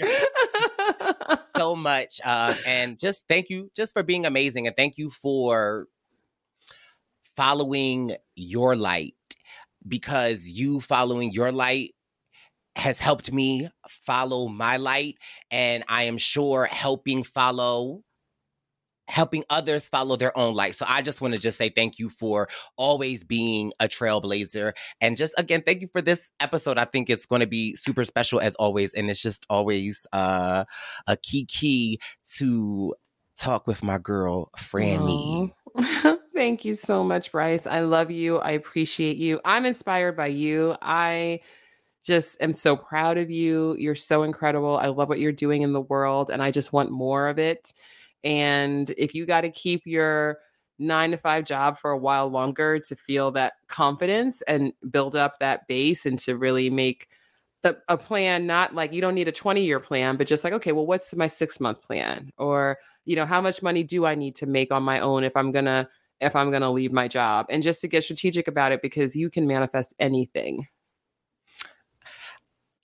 so much. Uh, and just thank you just for being amazing. And thank you for following your light because you following your light has helped me follow my light and I am sure helping follow helping others follow their own light. So I just want to just say thank you for always being a trailblazer. And just again, thank you for this episode. I think it's going to be super special as always. And it's just always uh, a key key to talk with my girl, Franny. thank you so much, Brice. I love you. I appreciate you. I'm inspired by you. I just am so proud of you. You're so incredible. I love what you're doing in the world, and I just want more of it. And if you got to keep your nine to five job for a while longer to feel that confidence and build up that base and to really make the, a plan, not like you don't need a 20 year plan, but just like, okay, well, what's my six month plan? Or, you know, how much money do I need to make on my own if I'm going to, if I'm going to leave my job and just to get strategic about it because you can manifest anything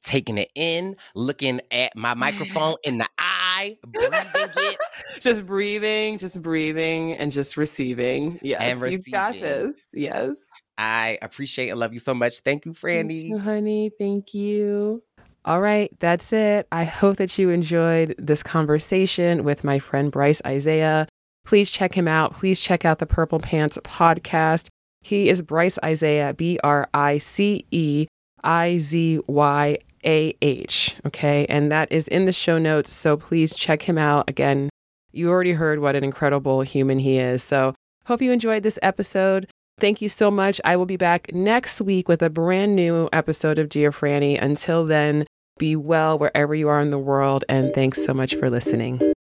taking it in, looking at my microphone in the eye, breathing it. just breathing, just breathing, and just receiving. Yes, and receiving. you've got this. Yes. I appreciate and love you so much. Thank you, Franny. You, honey. Thank you. All right, that's it. I hope that you enjoyed this conversation with my friend Brice Izyah. Please check him out. Please check out the Purple Pants podcast. He is Brice Izyah, B R I C E I Z Y A H. Okay. And that is in the show notes. So please check him out. Again, you already heard what an incredible human he is. So hope you enjoyed this episode. Thank you so much. I will be back next week with a brand new episode of Dear Franny. Until then, be well wherever you are in the world. And thanks so much for listening.